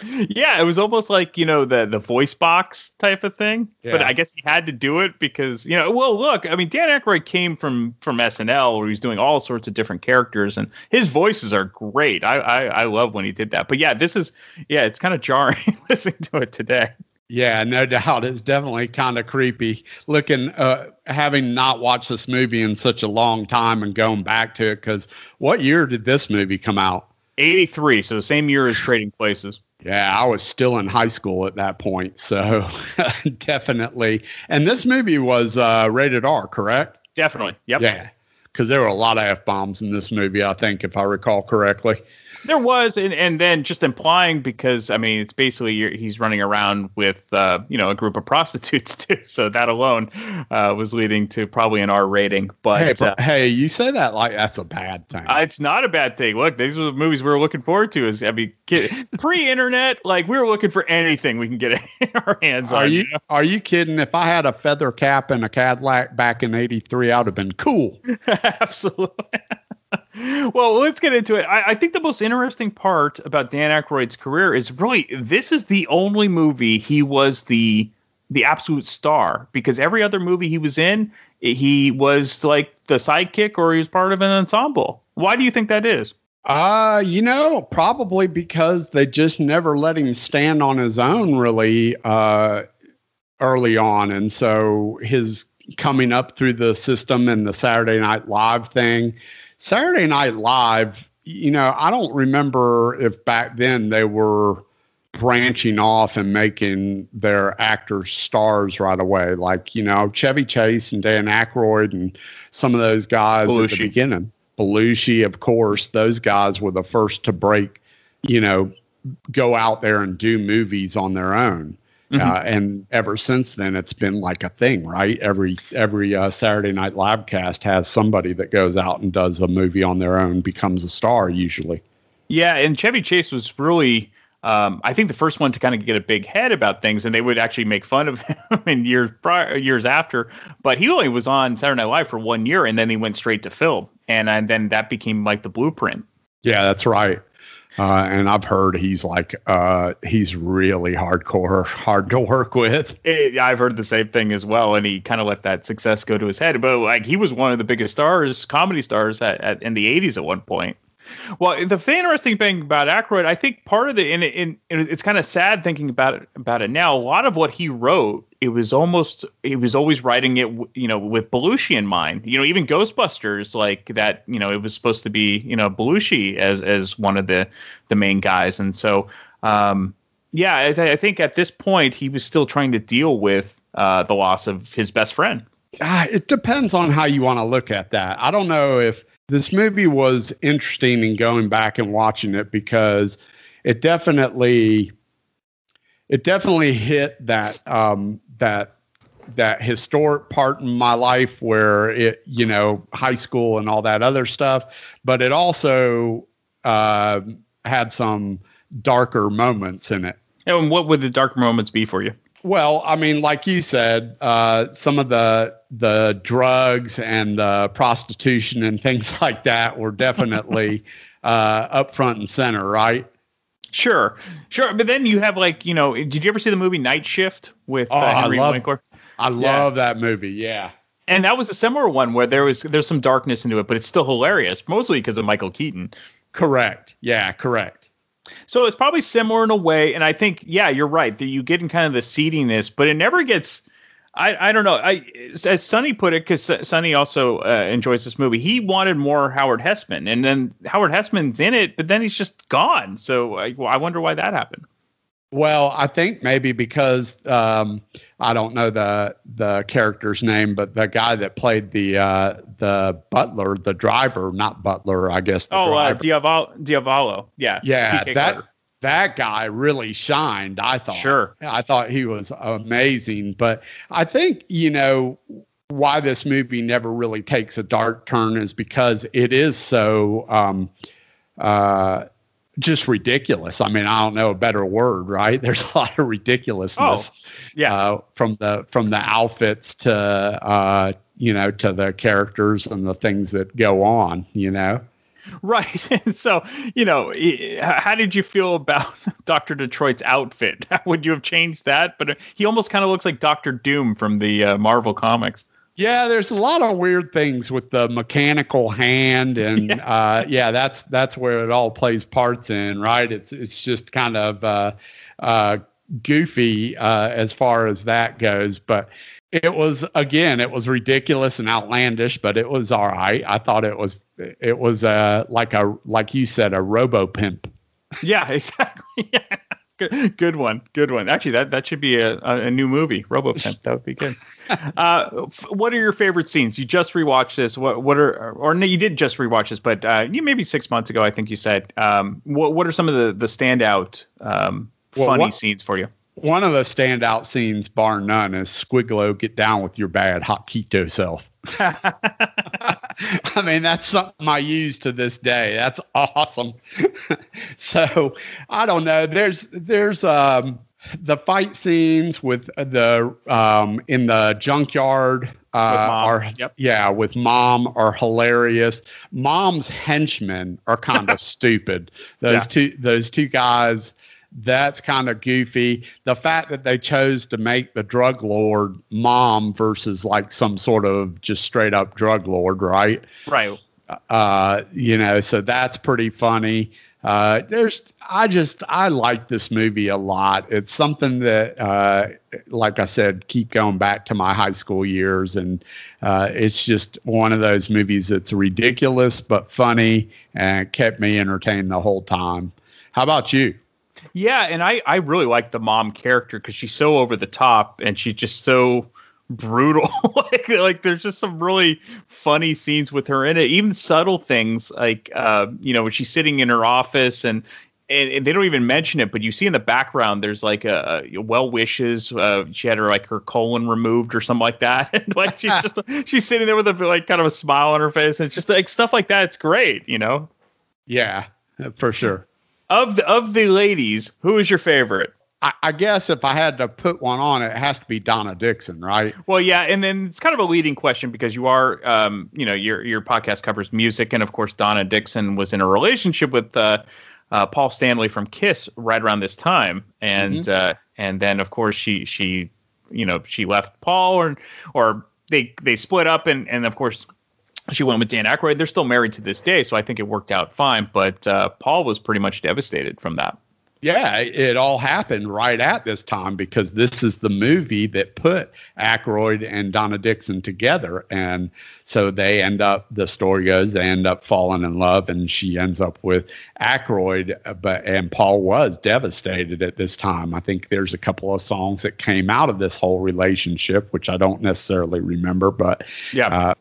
Yeah, it was almost like you know the the voice box type of thing. But I guess he had to do it because you know. Well, look, I mean, Dan Aykroyd came from from SNL where he was doing all sorts of different characters, and his voices are great. I I, I love when he did that. But yeah, this is yeah, it's kind of jarring [laughs] listening to it today. Yeah, no doubt. It's definitely kind of creepy looking, uh, having not watched this movie in such a long time and going back to it. Because what year did this movie come out? 83, so the same year as [sighs] Trading Places. Yeah, I was still in high school at that point. So [laughs] definitely. And this movie was uh, rated R, correct? Definitely. Yep. Yeah. Because there were a lot of F bombs in this movie, I think, if I recall correctly. There was, and, and then just implying because I mean it's basically you're, he's running around with uh, you know a group of [laughs] prostitutes too, so that alone uh, was leading to probably an R rating. But hey, uh, hey, you say that like that's a bad thing. uh, it's not a bad thing. Look, these are the movies we were looking forward to. Is I mean, kid, [laughs] pre-internet, like we were looking for anything we can get [laughs] our hands Are on. you are you kidding? If I had a feather cap and a Cadillac back in '83, I would have been cool. Absolutely. Well, let's get into it. I, I think the most interesting part about Dan Aykroyd's career is really this is the only movie he was the the absolute star because every other movie he was in, he was like the sidekick or he was part of an ensemble. Why do you think that is? Uh, you know, probably because they just never let him stand on his own really uh, early on. And so his coming up through the system and the Saturday Night Live thing, Saturday Night Live, you know, I don't remember if back then they were branching off and making their actors stars right away. Like, you know, Chevy Chase and Dan Aykroyd and some of those guys at Belushi. the beginning. Belushi, of course, those guys were the first to break, you know, go out there and do movies on their own. Mhm. Uh, and ever since then, it's been like a thing, right? Every every uh, Saturday Night Live cast has somebody that goes out and does a movie on their own, becomes a star usually. Yeah, and Chevy Chase was really, um, I think, the first one to kind of get a big head about things, and they would actually make fun of [laughs] him in years prior, years after. But he only was on Saturday Night Live for one year, and then he went straight to film, and, and then that became like the blueprint. Yeah, that's right. Uh, and I've heard he's like uh, he's really hardcore, hard to work with. Eh, I've heard the same thing as well, and he kind of let that success go to his head. But like he was one of the biggest stars, comedy stars at, at in the '80s at one point. Well, the interesting thing about Aykroyd, I think part of the, and, it- and it's kind of sad thinking about it about it now. A lot of what he wrote, it was almost, he was always writing it, you know, with Belushi in mind. You know, even Ghostbusters, like that, you know, it was supposed to be, you know, Belushi as as one of the the main guys, and so, um, yeah, I, th- I think at this point he was still trying to deal with uh, the loss of his best friend. Ah, it depends on how you want to look at that. I don't know if this movie was interesting in going back and watching it because it definitely it definitely hit that um that that historic part in my life where it you know high school and all that other stuff but it also uh, had some darker moments in it And what would the dark moments be for you? Well, I mean, like you said, uh, some of the the drugs and the prostitution and things [laughs] like that were definitely uh, up front and center, right? Sure, sure. But then you have like, you know, did you ever see the movie Night Shift with Oh, uh, I Henry love- Winkler? I Yeah. love that movie. Yeah. And that was a similar one where there was there's some darkness into it, but it's still hilarious, mostly because of Michael Keaton. Correct. Yeah, correct. So it's probably similar in a way, and I think yeah, you're right that you get in kind of the seediness, but it never gets. I, I don't know. I as Sonny put it, because Sonny also uh, enjoys this movie. He wanted more Howard Hesseman, and then Howard Hesseman's in it, but then he's just gone. So I, I wonder why that happened. Well, I think maybe because um, I don't know the the character's name, but the guy that played the uh, the butler, the driver, not butler, I guess. The Oh, uh. Diavolo, Diavolo, yeah, yeah, TK that Carter. That guy really shined. I thought. Sure. I thought he was amazing, but I think you know why this movie never really takes a dark turn is because it is so um, uh, just ridiculous. I mean, I don't know a better word, right? [laughs] There's a lot of ridiculousness. Oh, yeah. Uh, from the from the outfits to uh, you know to the characters and the things that go on. You know. [laughs] Right. And [laughs] so, you know, how did you feel about [laughs] Dr. Detroit's outfit? Would you have changed that? But uh, he almost kind of looks like Dr. Doom from the uh, Marvel comics. Yeah, there's a lot of weird things with the mechanical hand, and yeah, uh, yeah that's that's where it all plays parts in, right? It's it's just kind of uh, uh, goofy uh, as far as that goes, but it was again, it was ridiculous and outlandish, but it was all right. I thought it was it was uh, like a like you said a robo pimp. Yeah, [laughs] exactly. Yeah. [laughs] Good, good one. Good one. Actually, that, that should be a, a, new movie, RoboPimp. That would be good. [laughs] Uh, f- what are your favorite scenes? You just rewatched this. What what are or no, you did just rewatch this, but uh, you maybe six months ago, I think you said. Um, what what are some of the the standout um, Well, funny what- scenes for you? One of the standout scenes, bar none, is Skridlow get down with your bad hot keto self. [laughs] I mean, that's something I use to this day. That's awesome. [laughs] so I don't know. There's there's um the fight scenes with the um in the junkyard uh are yeah with mom are hilarious. Mom's henchmen are kind of [laughs] stupid. Those Yeah. two those two guys that's kind of goofy. The fact that they chose to make the drug lord mom versus like some sort of just straight up drug lord, right? Right. Uh, you know, so that's pretty funny. Uh, there's, I just, I like this movie a lot. It's something that, uh, like I said, keep going back to my high school years, and uh, it's just one of those movies that's ridiculous but funny and kept me entertained the whole time. How about you? Yeah, and I I really like the mom character because she's so over the top and she's just so brutal. [laughs] like like there's just some really funny scenes with her in it. Even subtle things like uh you know when she's sitting in her office and. And, and they don't even mention it, but you see in the background there's like a, a well wishes. Uh, she had her like her colon removed or something like that. [laughs] And like she's just [laughs] she's sitting there with a like kind of a smile on her face, and it's just like stuff like that. It's great, you know. Yeah, for sure. Of the of the ladies, who is your favorite? I, I guess if I had to put one on, it has to be Donna Dixon, right? Well, yeah, and then it's kind of a leading question because you are, um, you know, your your podcast covers music, and of course, Donna Dixon was in a relationship with uh, uh, Paul Stanley from Kiss right around this time, and Mhm. uh, and then of course she she, you know, she left Paul, or or they they split up, and and of course. She went with Dan Aykroyd. They're still married to this day, so I think it worked out fine. But uh, Paul was pretty much devastated from that. Yeah, it all happened right at this time because this is the movie that put Aykroyd and Donna Dixon together, and so they end up. The story goes they end up falling in love, and she ends up with Aykroyd. But and Paul was devastated at this time. I think there's a couple of songs that came out of this whole relationship, which I don't necessarily remember, but Yeah. uh,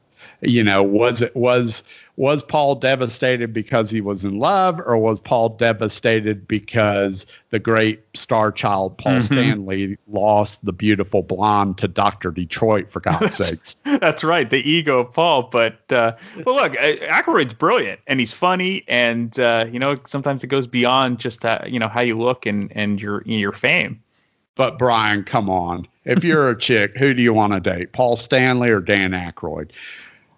you know, was it was was Paul devastated because he was in love, or was Paul devastated because the great star child Paul Mhm. Stanley lost the beautiful blonde to Doctor Detroit? For God's sakes! That's right, the ego of Paul. But uh, well, look, uh, Aykroyd's brilliant and he's funny, and uh, you know sometimes it goes beyond just uh, you know how you look and and your your fame. But Brian, come on. If you're a chick, who do you want to date? Paul Stanley or Dan Aykroyd?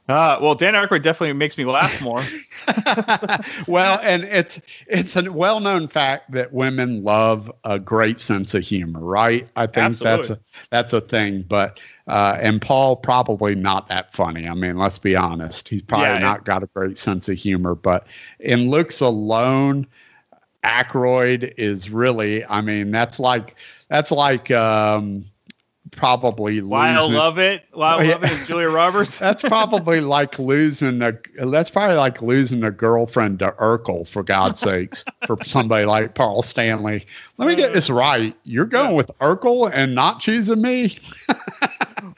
Uh, well, Dan Aykroyd definitely makes me laugh [laughs] more. [laughs] well, and it's it's a well-known fact that women love a great sense of humor, right? I think that's a that's a thing. But uh, and Paul probably not that funny. I mean, let's be honest. He's probably Yeah, not got a great sense of humor. But in looks alone, Aykroyd is really. I mean, that's like that's like um, probably Why I love it. Why I Oh, love yeah. it is Julia Roberts. [laughs] that's probably like losing a. That's probably like losing a girlfriend to Urkel, for God's sakes, for [laughs] somebody like Paul Stanley. Let me get this right. You're going with Urkel and not choosing me. [laughs]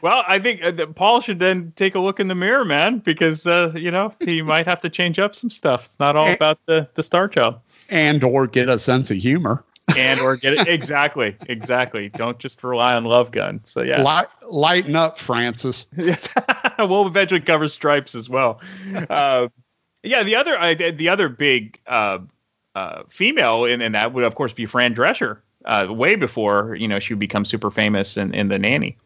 Well, I think uh, that Paul should then take a look in the mirror, man, because uh, you know he might have to change up some stuff. It's not all about the the star child, and or get a sense of humor. And or get it exactly, exactly. Don't just rely on Love Gun. So yeah, Light, lighten up, Francis. [laughs] we'll eventually cover Stripes as well. Uh, yeah, the other I, the other big uh, uh, female in, in that would of course be Fran Drescher. Uh, way before you know she would become super famous in, in the nanny.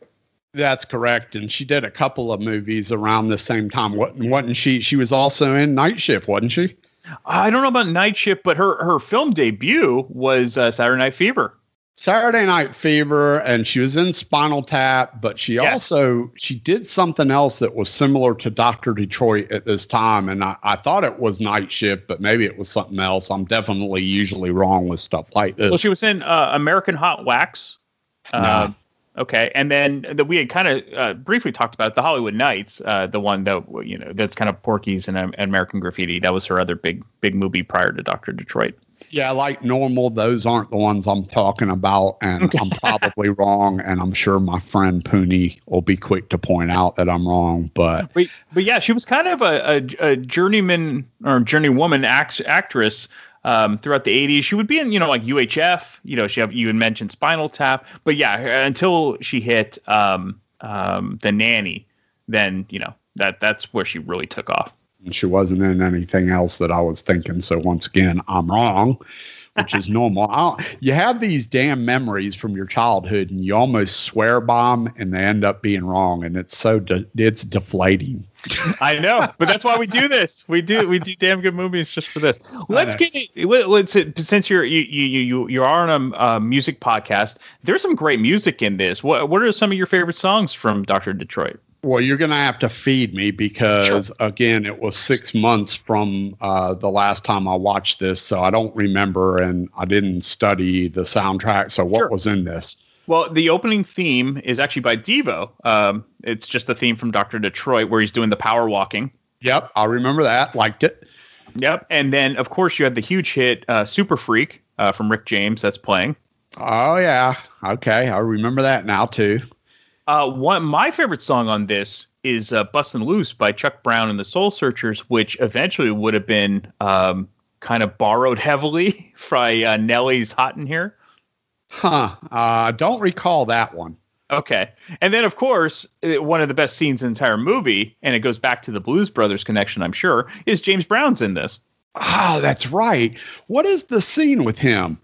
That's correct. And she did a couple of movies around the same time. Wasn't, wasn't she? She was also in Night Shift, wasn't she? I don't know about Night Shift, but her her film debut was uh, Saturday Night Fever. Saturday Night Fever, and she was in Spinal Tap, but she Yes. also she did something else that was similar to Doctor Detroit at this time, and I, I thought it was Night Shift, but maybe it was something else. I'm definitely usually wrong with stuff like this. Well, she was in uh, American Hot Wax. Uh, Okay, and then that we had kind of uh, briefly talked about the Hollywood Knights, uh, the one that you know that's kind of Porky's and um, American Graffiti. That was her other big big movie prior to Doctor Detroit. yeah, like normal. Those aren't the ones I'm talking about, and I'm [laughs] probably wrong, and I'm sure my friend Pooney will be quick to point out that I'm wrong. But But but yeah, she was kind of a, a, a journeyman or journeywoman act, actress um, throughout the 80s. She would be in you know like UHF. You know she have, you had mentioned Spinal Tap, but yeah, until she hit um, um, the nanny, then you know that that's where she really took off. And she wasn't in anything else that I was thinking. So once again, I'm wrong, which is normal. I don't- you have these damn memories from your childhood, and you almost swear by 'em, and they end up being wrong, and it's so de- it's deflating. [laughs] I know, but that's why we do this. We do we do damn good movies just for this. Let's get let's since you're you you you you are on a uh, music podcast. There's some great music in this. What what are some of your favorite songs from Doctor Detroit? Well, you're going to have to feed me because, again, it was six months from uh, the last time I watched this, so I don't remember, and I didn't study the soundtrack. So, what Sure. was in this? Well, the opening theme is actually by Devo. Um, it's just the theme from Doctor Detroit where he's doing the power walking. Yep, I remember that. Liked it. Yep, and then of course you had the huge hit uh, "Super Freak" uh, from Rick James that's playing. Oh yeah, okay, I remember that now too. Uh, one my favorite song on this is uh, "Bustin' Loose" by Chuck Brown and the Soul Searchers, which eventually would have been um, kind of borrowed heavily [laughs] by uh, Nelly's "Hot in Here." Huh? I don't recall that one. Okay, and then of course uh, one of the best scenes in the entire movie, and it goes back to the Blues Brothers connection, I'm sure, is James Brown's in this. Ah, that's right. What is the scene with him?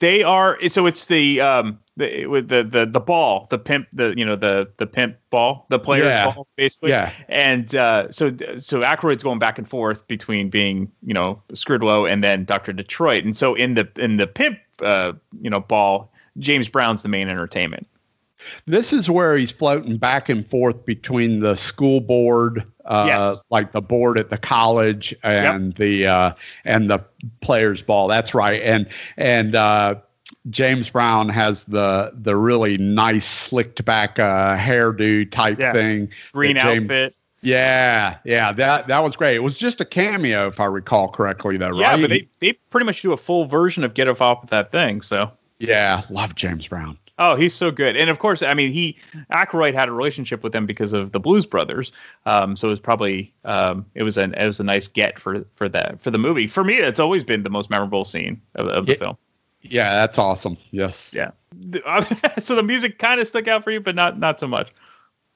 They are so it's the um the with the the the ball the pimp the you know the the pimp ball the player's Yeah. ball basically Yeah. and uh, so so Aykroyd's going back and forth between being you know Skridlow and then Doctor Detroit and so in the in the pimp uh you know ball James Brown's the main entertainment This is where he's floating back and forth between the school board, uh, Yes. like the board at the college, and the uh, and the players' ball. That's right. And and uh, James Brown has the the really nice slicked back uh, hairdo type Yeah. thing. green James- outfit Yeah, yeah, that that was great. It was just a cameo, if I recall correctly, though, yeah right? but they they pretty much do a full version of Get Off with that thing so yeah, love James Brown. Oh, he's so good, and of course, I mean, he Aykroyd had a relationship with them because of the Blues Brothers. Um, so it was probably um, it was an it was a nice get for for that for the movie. For me, it's always been the most memorable scene of, of the Yeah. film. Yeah, that's awesome. Yes. Yeah. [laughs] [laughs] so the music kind of stuck out for you, but not not so much.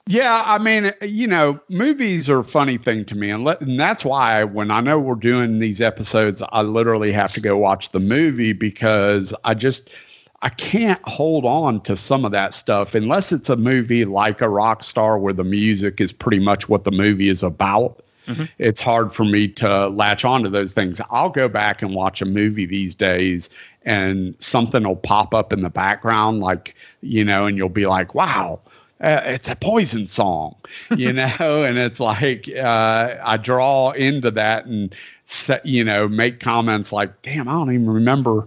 Yeah, I mean, you know, movies are a funny thing to me, and, let, and that's why when I know we're doing these episodes, I literally have to go watch the movie because I just I can't hold on to some of that stuff unless it's a movie like a rock star where the music is pretty much what the movie is about. Mm-hmm. It's hard for me to latch on to those things. I'll go back and watch a movie these days and something will pop up in the background, like, you know, and you'll be like, wow, uh, it's a poison song, [laughs] you know, and it's like uh, I draw into that and set, you know make comments like, "Damn, I don't even remember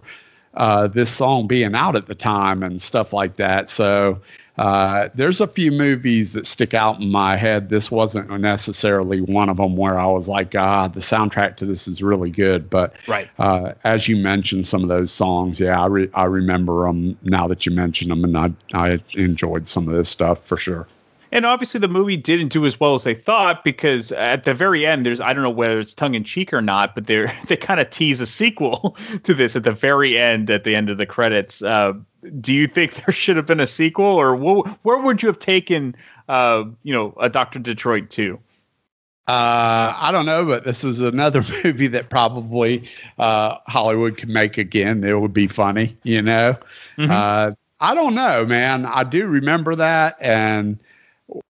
uh, this song being out at the time" and stuff like that. So uh, there's a few movies that stick out in my head. This wasn't necessarily one of them where I was like, "Ah, the soundtrack to this is really good." But Right. uh, as you mentioned, some of those songs, yeah, I re- I remember them now that you mention them, and I I enjoyed some of this stuff for sure. And obviously, the movie didn't do as well as they thought because at the very end, there's I don't know whether it's tongue in cheek or not, but [laughs] they they kind of tease a sequel [laughs] to this at the very end, at the end of the credits. Uh, do you think [laughs] there should have been a sequel, or wh- where would you have taken, uh, you know, a Doctor Detroit two? Uh, I don't know, but this is another movie that probably uh, Hollywood could make again. It would be funny, you know. Mm-hmm. Uh, I don't know, man. I do remember that. And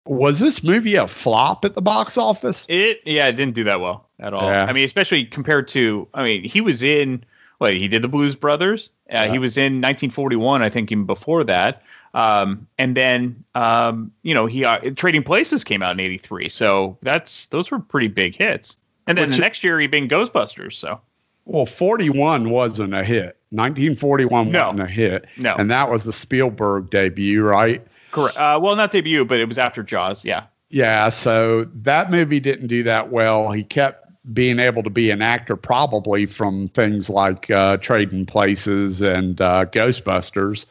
was this movie a flop at the box office? It yeah, it didn't do that well at all. Yeah. I mean, especially compared to I mean, he was in well, he did the Blues Brothers. Uh, He was in 1941, I think, even before that. Um, and then um, you know he uh, Trading Places came out in '83, so that's those were pretty big hits. And then Which- the next year he been Ghostbusters. So Well, 41 wasn't a hit. 1941 No. wasn't a hit. No. And that was the Spielberg debut, right? Correct. Uh, well, not debut, but it was after Jaws. Yeah. Yeah, so that movie didn't do that well. He kept being able to be an actor probably from things like uh, Trading Places and uh, Ghostbusters,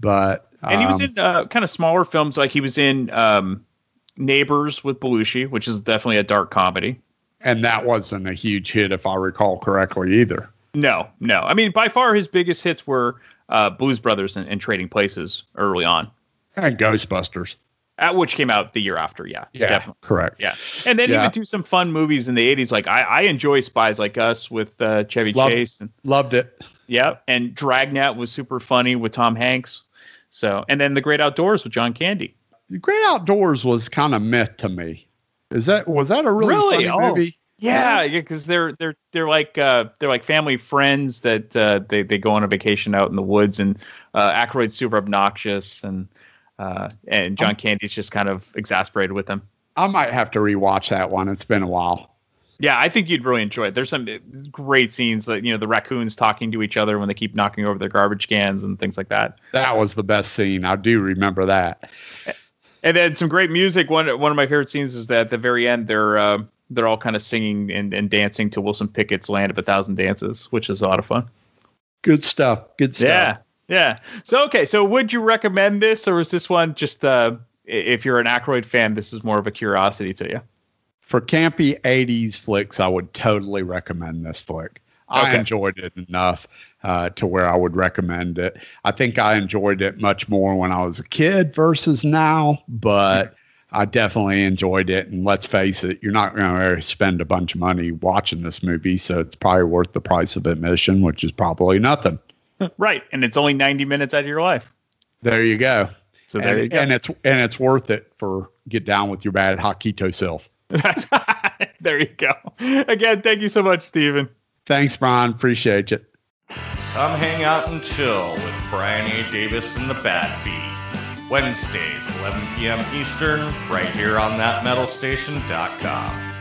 but And he was um, in uh, kind of smaller films, like he was in um, Neighbors with Belushi, which is definitely a dark comedy. and that wasn't a huge hit if I recall correctly either. No, no. I mean, by far his biggest hits were uh, Blues Brothers and, and Trading Places early on, And Ghostbusters, at which came out the year after. Yeah, yeah, definitely. correct. Yeah, and then Yeah. even do some fun movies in the '80s. Like I, I enjoy Spies Like Us with uh, Chevy Loved- Chase, and Loved it. yeah, and Dragnet was super funny with Tom Hanks. So, and then The Great Outdoors with John Candy. The Great Outdoors was kind of meh to me. Is that was that a really, Really? funny Oh. movie? Yeah, yeah, because they're they're they're like uh, they're like family friends that uh, they they go on a vacation out in the woods, and uh, Aykroyd's super obnoxious, and uh, and John Candy's just kind of exasperated with him. I might have to rewatch that one. It's been a while. Yeah, I think you'd really enjoy it. There's some great scenes, like you know the raccoons talking to each other when they keep knocking over their garbage cans and things like that. That was the best scene. I do remember that. And then some great music. One one of my favorite scenes is that at the very end they're uh, they're all kind of singing and, and dancing to Wilson Pickett's "Land of a Thousand Dances," which is a lot of fun. Good stuff. Good stuff. Yeah, yeah. So okay, so would you recommend this, or is this one just uh, if you're an Aykroyd fan, this is more of a curiosity to you? For campy 80s flicks, I would totally recommend this flick. I Okay. enjoyed it enough uh, to where I would recommend it. I think I enjoyed it much more when I was a kid versus now, but I definitely enjoyed it. And let's face it, you're not going to spend a bunch of money watching this movie, so it's probably worth the price of admission, which is probably nothing. [laughs] right, and it's only 90 minutes out of your life. There you go. So there and, you go. and it's and it's worth it for get down with your bad Hakito self. [laughs] there you go. Again, thank you so much, Stephen. Thanks, Brian. Appreciate you. Come hang out and chill with Brian A. Davis and the Bad Beat. Wednesdays, 11 p.m. Eastern, right here on thatmetalstation.com.